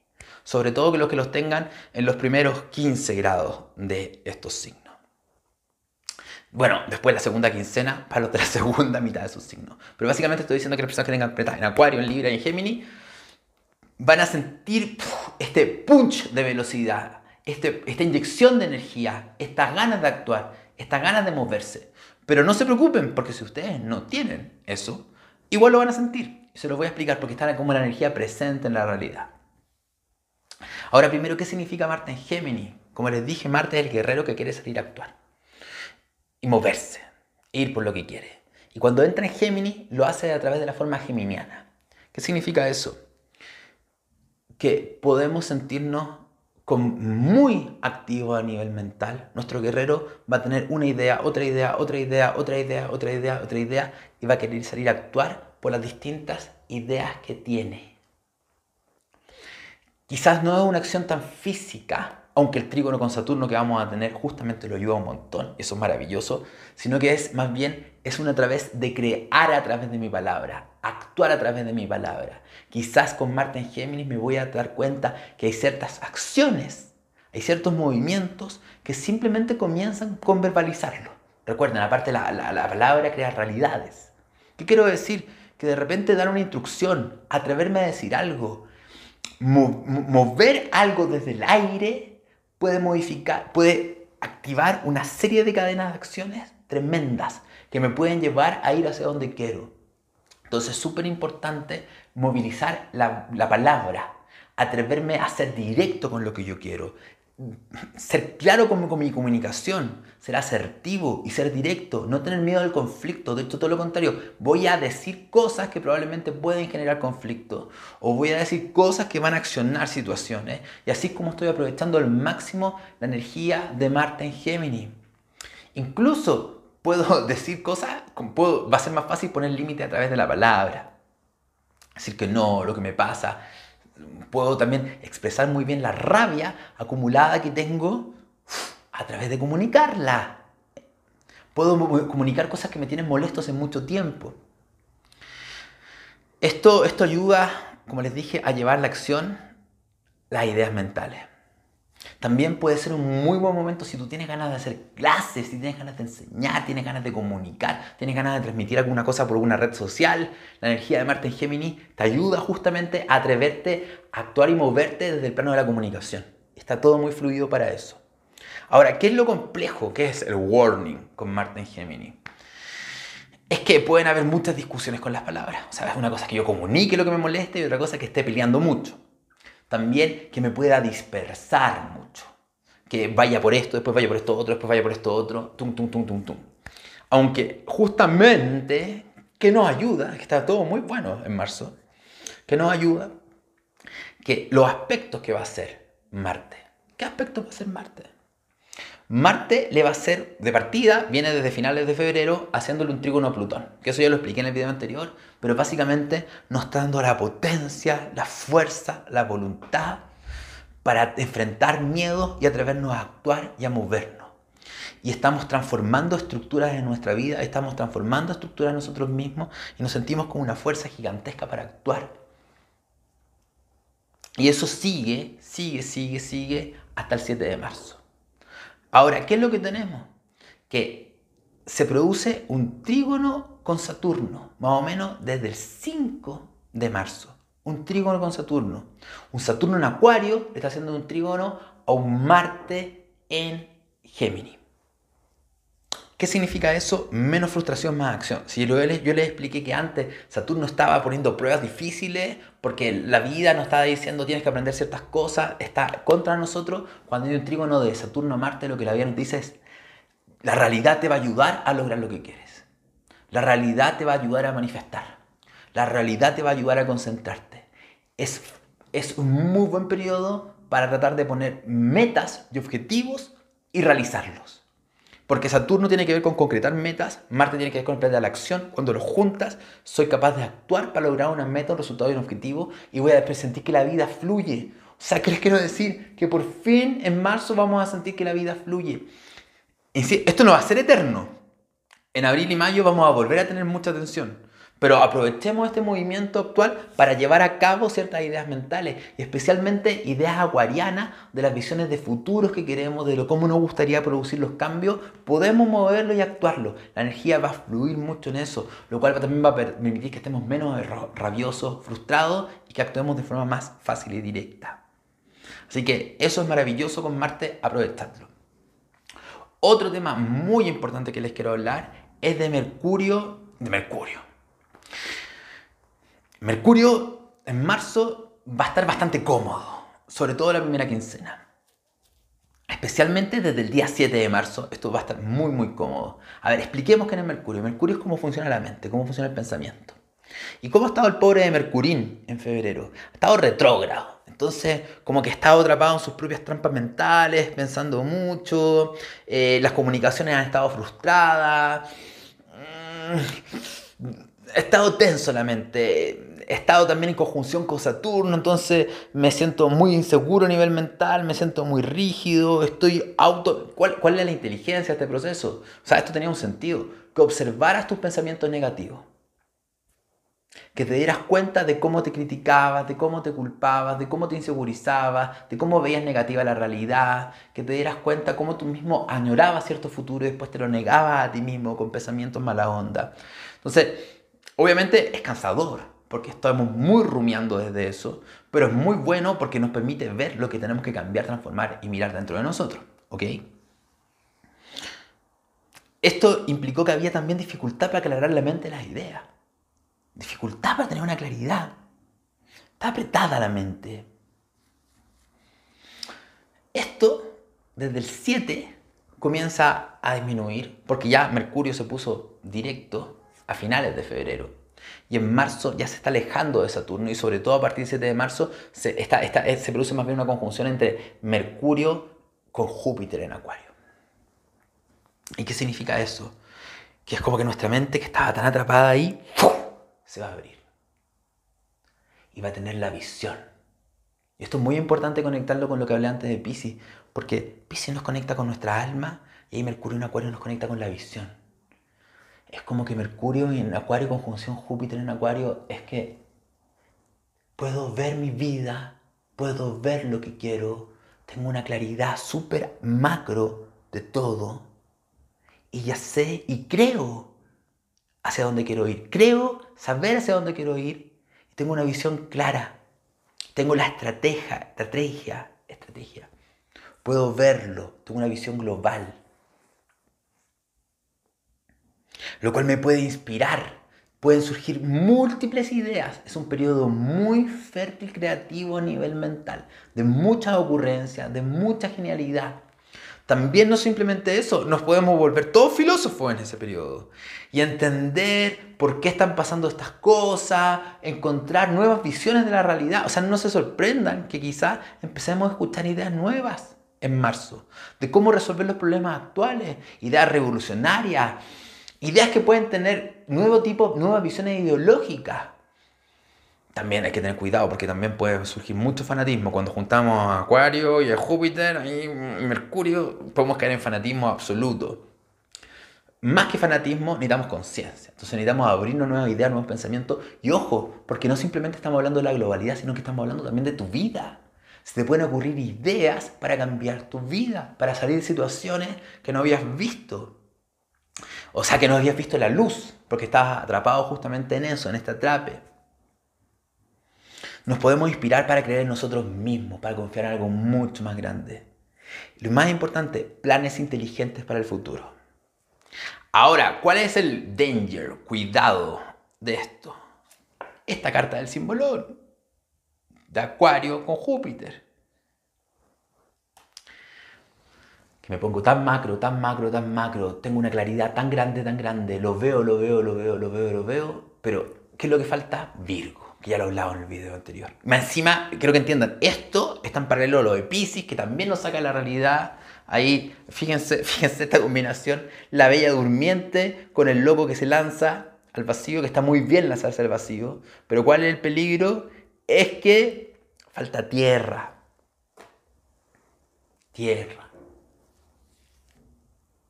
Sobre todo que los que los tengan en los primeros 15 grados de estos signos. Bueno, después la segunda quincena para los de la segunda mitad de esos signos. Pero básicamente estoy diciendo que las personas que tengan planetas en Acuario, en Libra y en Géminis van a sentir este punch de velocidad, este, esta inyección de energía, estas ganas de actuar, estas ganas de moverse. Pero no se preocupen, porque si ustedes no tienen eso, igual lo van a sentir. Se los voy a explicar porque está como la energía presente en la realidad. Ahora, primero, ¿qué significa Marte en Géminis? Como les dije, Marte es el guerrero que quiere salir a actuar y moverse, ir por lo que quiere. Y cuando entra en Géminis, lo hace a través de la forma geminiana. ¿Qué significa eso? Que podemos sentirnos muy activo a nivel mental, nuestro guerrero va a tener una idea, otra idea, otra idea, otra idea, otra idea, otra idea, y va a querer salir a actuar por las distintas ideas que tiene. Quizás no es una acción tan física, aunque el trígono con Saturno que vamos a tener justamente lo ayuda un montón, eso es maravilloso, sino que es más bien, es una través de crear a través de mi palabra, actuar a través de mi palabra. Quizás con Marte en Géminis me voy a dar cuenta que hay ciertas acciones, hay ciertos movimientos que simplemente comienzan con verbalizarlo. Recuerden, aparte la, la, la palabra crea realidades. ¿Qué quiero decir? Que de repente dar una instrucción, atreverme a decir algo, mover algo desde el aire puede modificar, puede activar una serie de cadenas de acciones tremendas que me pueden llevar a ir hacia donde quiero. Entonces es súper importante movilizar la, la palabra, atreverme a ser directo con lo que yo quiero, ser claro con, mi comunicación, ser asertivo y ser directo, no tener miedo al conflicto, de hecho todo lo contrario, voy a decir cosas que probablemente pueden generar conflicto o voy a decir cosas que van a accionar situaciones y así es como estoy aprovechando al máximo la energía de Marte en Géminis. Incluso puedo decir cosas, va a ser más fácil poner límite a través de la palabra, decir que no, lo que me pasa, puedo también expresar muy bien la rabia acumulada que tengo a través de comunicarla. Puedo comunicar cosas que me tienen molestos en mucho tiempo. Esto, esto ayuda, como les dije, a llevar la acción las ideas mentales. También puede ser un muy buen momento si tú tienes ganas de hacer clases, si tienes ganas de enseñar, tienes ganas de comunicar, tienes ganas de transmitir alguna cosa por alguna red social. La energía de Marte en Géminis te ayuda justamente a atreverte a actuar y moverte desde el plano de la comunicación. Está todo muy fluido para eso. Ahora, ¿qué es lo complejo? ¿Qué es el warning con Marte en Géminis? Es que pueden haber muchas discusiones con las palabras. O sea, es una cosa que yo comunique lo que me moleste y otra cosa que esté peleando mucho. También que me pueda dispersar mucho. Que vaya por esto, después vaya por esto otro, después vaya por esto otro, tum, tum, tum, tum, tum. Aunque justamente que nos ayuda, que está todo muy bueno en marzo, que nos ayuda, que los aspectos que va a ser Marte. ¿Qué aspectos va a ser Marte? Marte le va a ser, de partida, viene desde finales de febrero haciéndole un trígono a Plutón, que eso ya lo expliqué en el video anterior, pero básicamente nos está dando la potencia, la fuerza, la voluntad para enfrentar miedos y atrevernos a actuar y a movernos. Y estamos transformando estructuras en nuestra vida, estamos transformando estructuras en nosotros mismos y nos sentimos con una fuerza gigantesca para actuar. Y eso sigue, sigue, sigue, sigue hasta el 7 de marzo. Ahora, ¿qué es lo que tenemos? Que se produce un trígono con Saturno, más o menos desde el 5 de marzo. Un trígono con Saturno. Un Saturno en Acuario está haciendo un trígono a un Marte en Géminis. ¿Qué significa eso? Menos frustración, más acción. Si yo les, yo les expliqué que antes Saturno estaba poniendo pruebas difíciles porque la vida nos estaba diciendo tienes que aprender ciertas cosas, está contra nosotros. Cuando hay un trígono de Saturno-Marte, lo que la vida nos dice es la realidad te va a ayudar a lograr lo que quieres. La realidad te va a ayudar a manifestar. La realidad te va a ayudar a concentrarte. Es, es un muy buen periodo para tratar de poner metas y objetivos y realizarlos. Porque Saturno tiene que ver con concretar metas, Marte tiene que ver con el de la acción. Cuando los juntas, soy capaz de actuar para lograr una meta, un resultado y un objetivo y voy a sentir que la vida fluye. O sea, ¿qué les quiero decir? Que por fin en marzo vamos a sentir que la vida fluye. Y si, esto no va a ser eterno. En abril y mayo vamos a volver a tener mucha tensión. Pero aprovechemos este movimiento actual para llevar a cabo ciertas ideas mentales, y especialmente ideas acuarianas de las visiones de futuros que queremos, de lo cómo nos gustaría producir los cambios, podemos moverlo y actuarlo. La energía va a fluir mucho en eso, lo cual también va a permitir que estemos menos rabiosos, frustrados y que actuemos de forma más fácil y directa. Así que eso es maravilloso con Marte, aprovechadlo. Otro tema muy importante que les quiero hablar es de Mercurio, de Mercurio Mercurio en marzo va a estar bastante cómodo, sobre todo la primera quincena. Especialmente desde el día 7 de marzo, esto va a estar muy, muy cómodo. A ver, expliquemos qué es Mercurio. Mercurio es cómo funciona la mente, cómo funciona el pensamiento. ¿Y cómo ha estado el pobre de Mercurín en febrero? Ha estado retrógrado. Entonces, como que ha estado atrapado en sus propias trampas mentales, pensando mucho, eh, las comunicaciones han estado frustradas. Mm, he estado tenso la mente, he estado también en conjunción con Saturno, entonces me siento muy inseguro a nivel mental, me siento muy rígido, estoy auto... ¿Cuál, cuál es la inteligencia de este proceso? O sea, esto tenía un sentido, que observaras tus pensamientos negativos, que te dieras cuenta de cómo te criticabas, de cómo te culpabas, de cómo te insegurizabas, de cómo veías negativa la realidad, que te dieras cuenta cómo tú mismo añorabas cierto futuro y después te lo negabas a ti mismo con pensamientos mala onda. Entonces, Obviamente es cansador, porque estamos muy rumiando desde eso, pero es muy bueno porque nos permite ver lo que tenemos que cambiar, transformar y mirar dentro de nosotros. ¿Ok? Esto implicó que había también dificultad para aclarar la mente las ideas. Dificultad para tener una claridad. Está apretada la mente. Esto, desde el 7, comienza a disminuir, porque ya Mercurio se puso directo a finales de febrero. Y en marzo ya se está alejando de Saturno y sobre todo a partir del 7 de marzo eh, se produce más bien una conjunción entre Mercurio con Júpiter en Acuario. ¿Y qué significa eso? Que es como que nuestra mente que estaba tan atrapada ahí, se va a abrir. Y va a tener la visión. Y esto es muy importante conectarlo con lo que hablé antes de Pisces, porque Pisces nos conecta con nuestra alma y ahí Mercurio en Acuario nos conecta con la visión. Es como que Mercurio en Acuario, conjunción Júpiter en Acuario, es que puedo ver mi vida, puedo ver lo que quiero, tengo una claridad súper macro de todo y ya sé y creo hacia dónde quiero ir. Creo saber hacia dónde quiero ir y tengo una visión clara. Tengo la estrategia, estrategia, estrategia. Puedo verlo, tengo una visión global. Lo cual me puede inspirar. Pueden surgir múltiples ideas. Es un periodo muy fértil creativo a nivel mental, de mucha ocurrencia, de mucha genialidad. También no simplemente eso, nos podemos volver todos filósofos en ese periodo y entender por qué están pasando estas cosas, encontrar nuevas visiones de la realidad. O sea, no se sorprendan que quizás empecemos a escuchar ideas nuevas en marzo, de cómo resolver los problemas actuales, ideas revolucionarias, ideas que pueden tener nuevo tipo, nuevas visiones ideológicas también hay que tener cuidado porque también puede surgir mucho fanatismo. Cuando juntamos a Acuario y a Júpiter, ahí Mercurio, podemos caer en fanatismo absoluto. Más que fanatismo, necesitamos conciencia. Entonces necesitamos abrirnos nuevas ideas, nuevos pensamientos. Y ojo, porque no simplemente estamos hablando de la globalidad, sino que estamos hablando también de tu vida. Se te pueden ocurrir ideas para cambiar tu vida, para salir de situaciones que no habías visto. O sea, que no habías visto la luz, porque estabas atrapado justamente en eso, en este atrape. Nos podemos inspirar para creer en nosotros mismos, para confiar en algo mucho más grande. Lo más importante, planes inteligentes para el futuro. Ahora, ¿cuál es el danger, cuidado de esto? Esta carta del símbolo de Acuario con Júpiter. Me pongo tan macro, tan macro, tan macro, tengo una claridad tan grande, tan grande, lo veo, lo veo, lo veo, lo veo, lo veo, pero ¿qué es lo que falta? Virgo que ya lo he hablado en el video anterior. Encima, quiero que entiendan, esto está en paralelo a lo de Pisces, que también nos saca la realidad. Ahí, fíjense, fíjense esta combinación, la bella durmiente con el loco que se lanza al vacío, que está muy bien lanzarse al vacío, pero ¿cuál es el peligro? Es que falta tierra. Tierra.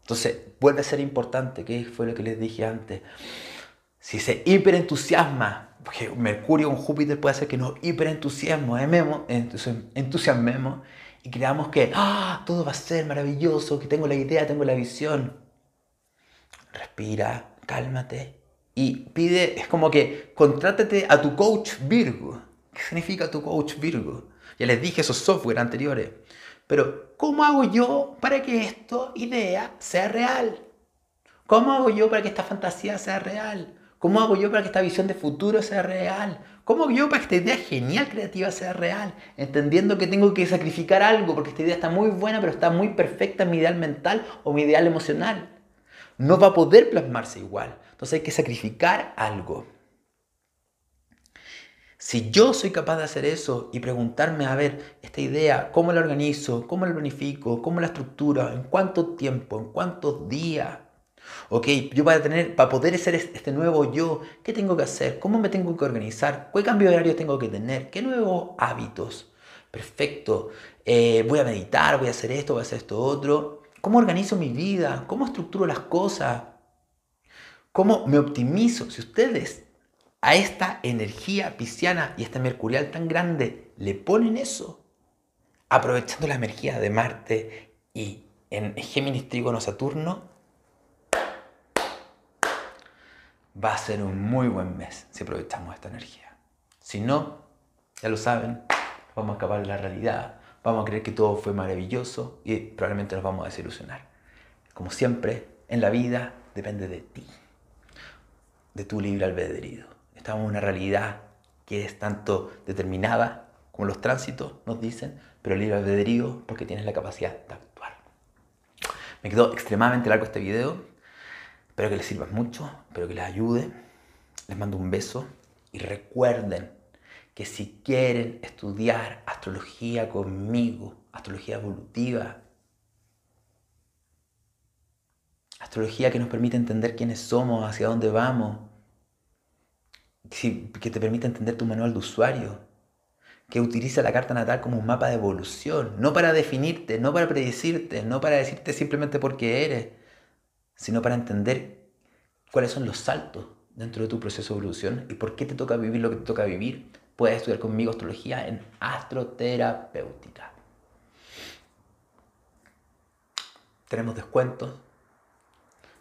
Entonces, vuelve a ser importante, que fue lo que les dije antes. Si se hiperentusiasma porque Mercurio con Júpiter puede hacer que nos hiperentusiasmemos, entusiasmemos y creamos que ah, todo va a ser maravilloso, que tengo la idea, tengo la visión. Respira, cálmate y pide, es como que contrátate a tu coach Virgo. ¿Qué significa tu coach Virgo? Ya les dije esos software anteriores. Pero, ¿cómo hago yo para que esta idea sea real? ¿Cómo hago yo para que esta fantasía sea real? ¿Cómo hago yo para que esta visión de futuro sea real? ¿Cómo hago yo para que esta idea genial creativa sea real? Entendiendo que tengo que sacrificar algo porque esta idea está muy buena pero está muy perfecta en mi ideal mental o mi ideal emocional. No va a poder plasmarse igual. Entonces hay que sacrificar algo. Si yo soy capaz de hacer eso y preguntarme, a ver, esta idea, ¿cómo la organizo? ¿Cómo la planifico? ¿Cómo la estructuro? ¿En cuánto tiempo? ¿En cuántos días? Ok, yo para, tener, para poder ser este nuevo yo, ¿qué tengo que hacer? ¿Cómo me tengo que organizar? ¿Qué cambio de horario tengo que tener? ¿Qué nuevos hábitos? Perfecto. Eh, voy a meditar, voy a hacer esto, voy a hacer esto otro. ¿Cómo organizo mi vida? ¿Cómo estructuro las cosas? ¿Cómo me optimizo? Si ustedes a esta energía pisciana y esta mercurial tan grande le ponen eso, aprovechando la energía de Marte y en Géminis, Trígono, Saturno, va a ser un muy buen mes si aprovechamos esta energía. Si no, ya lo saben, vamos a escapar de la realidad, vamos a creer que todo fue maravilloso y probablemente nos vamos a desilusionar. Como siempre, en la vida depende de ti, de tu libre albedrío. Estamos en una realidad que es tanto determinada como los tránsitos nos dicen, pero libre albedrío porque tienes la capacidad de actuar. Me quedó extremadamente largo este video. Espero que les sirva mucho, espero que les ayude. Les mando un beso y recuerden que si quieren estudiar astrología conmigo, astrología evolutiva, astrología que nos permite entender quiénes somos, hacia dónde vamos, que te permite entender tu manual de usuario, que utiliza la carta natal como un mapa de evolución, no para definirte, no para predecirte, no para decirte simplemente por qué eres, sino para entender cuáles son los saltos dentro de tu proceso de evolución y por qué te toca vivir lo que te toca vivir puedes estudiar conmigo astrología en astroterapéutica. Tenemos descuentos.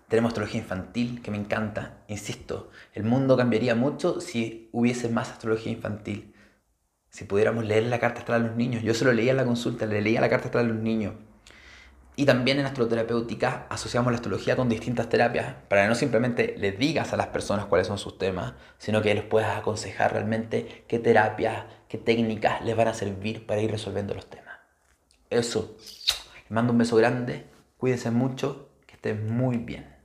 Tenemos astrología infantil, que me encanta. Insisto, el mundo cambiaría mucho si hubiese más astrología infantil. Si pudiéramos leer la carta astral a los niños. Yo se lo leía en la consulta, le leía la carta astral a los niños. Y también en astroterapéutica asociamos la astrología con distintas terapias para que no simplemente les digas a las personas cuáles son sus temas, sino que les puedas aconsejar realmente qué terapias, qué técnicas les van a servir para ir resolviendo los temas. Eso. Les mando un beso grande, cuídense mucho, que estén muy bien.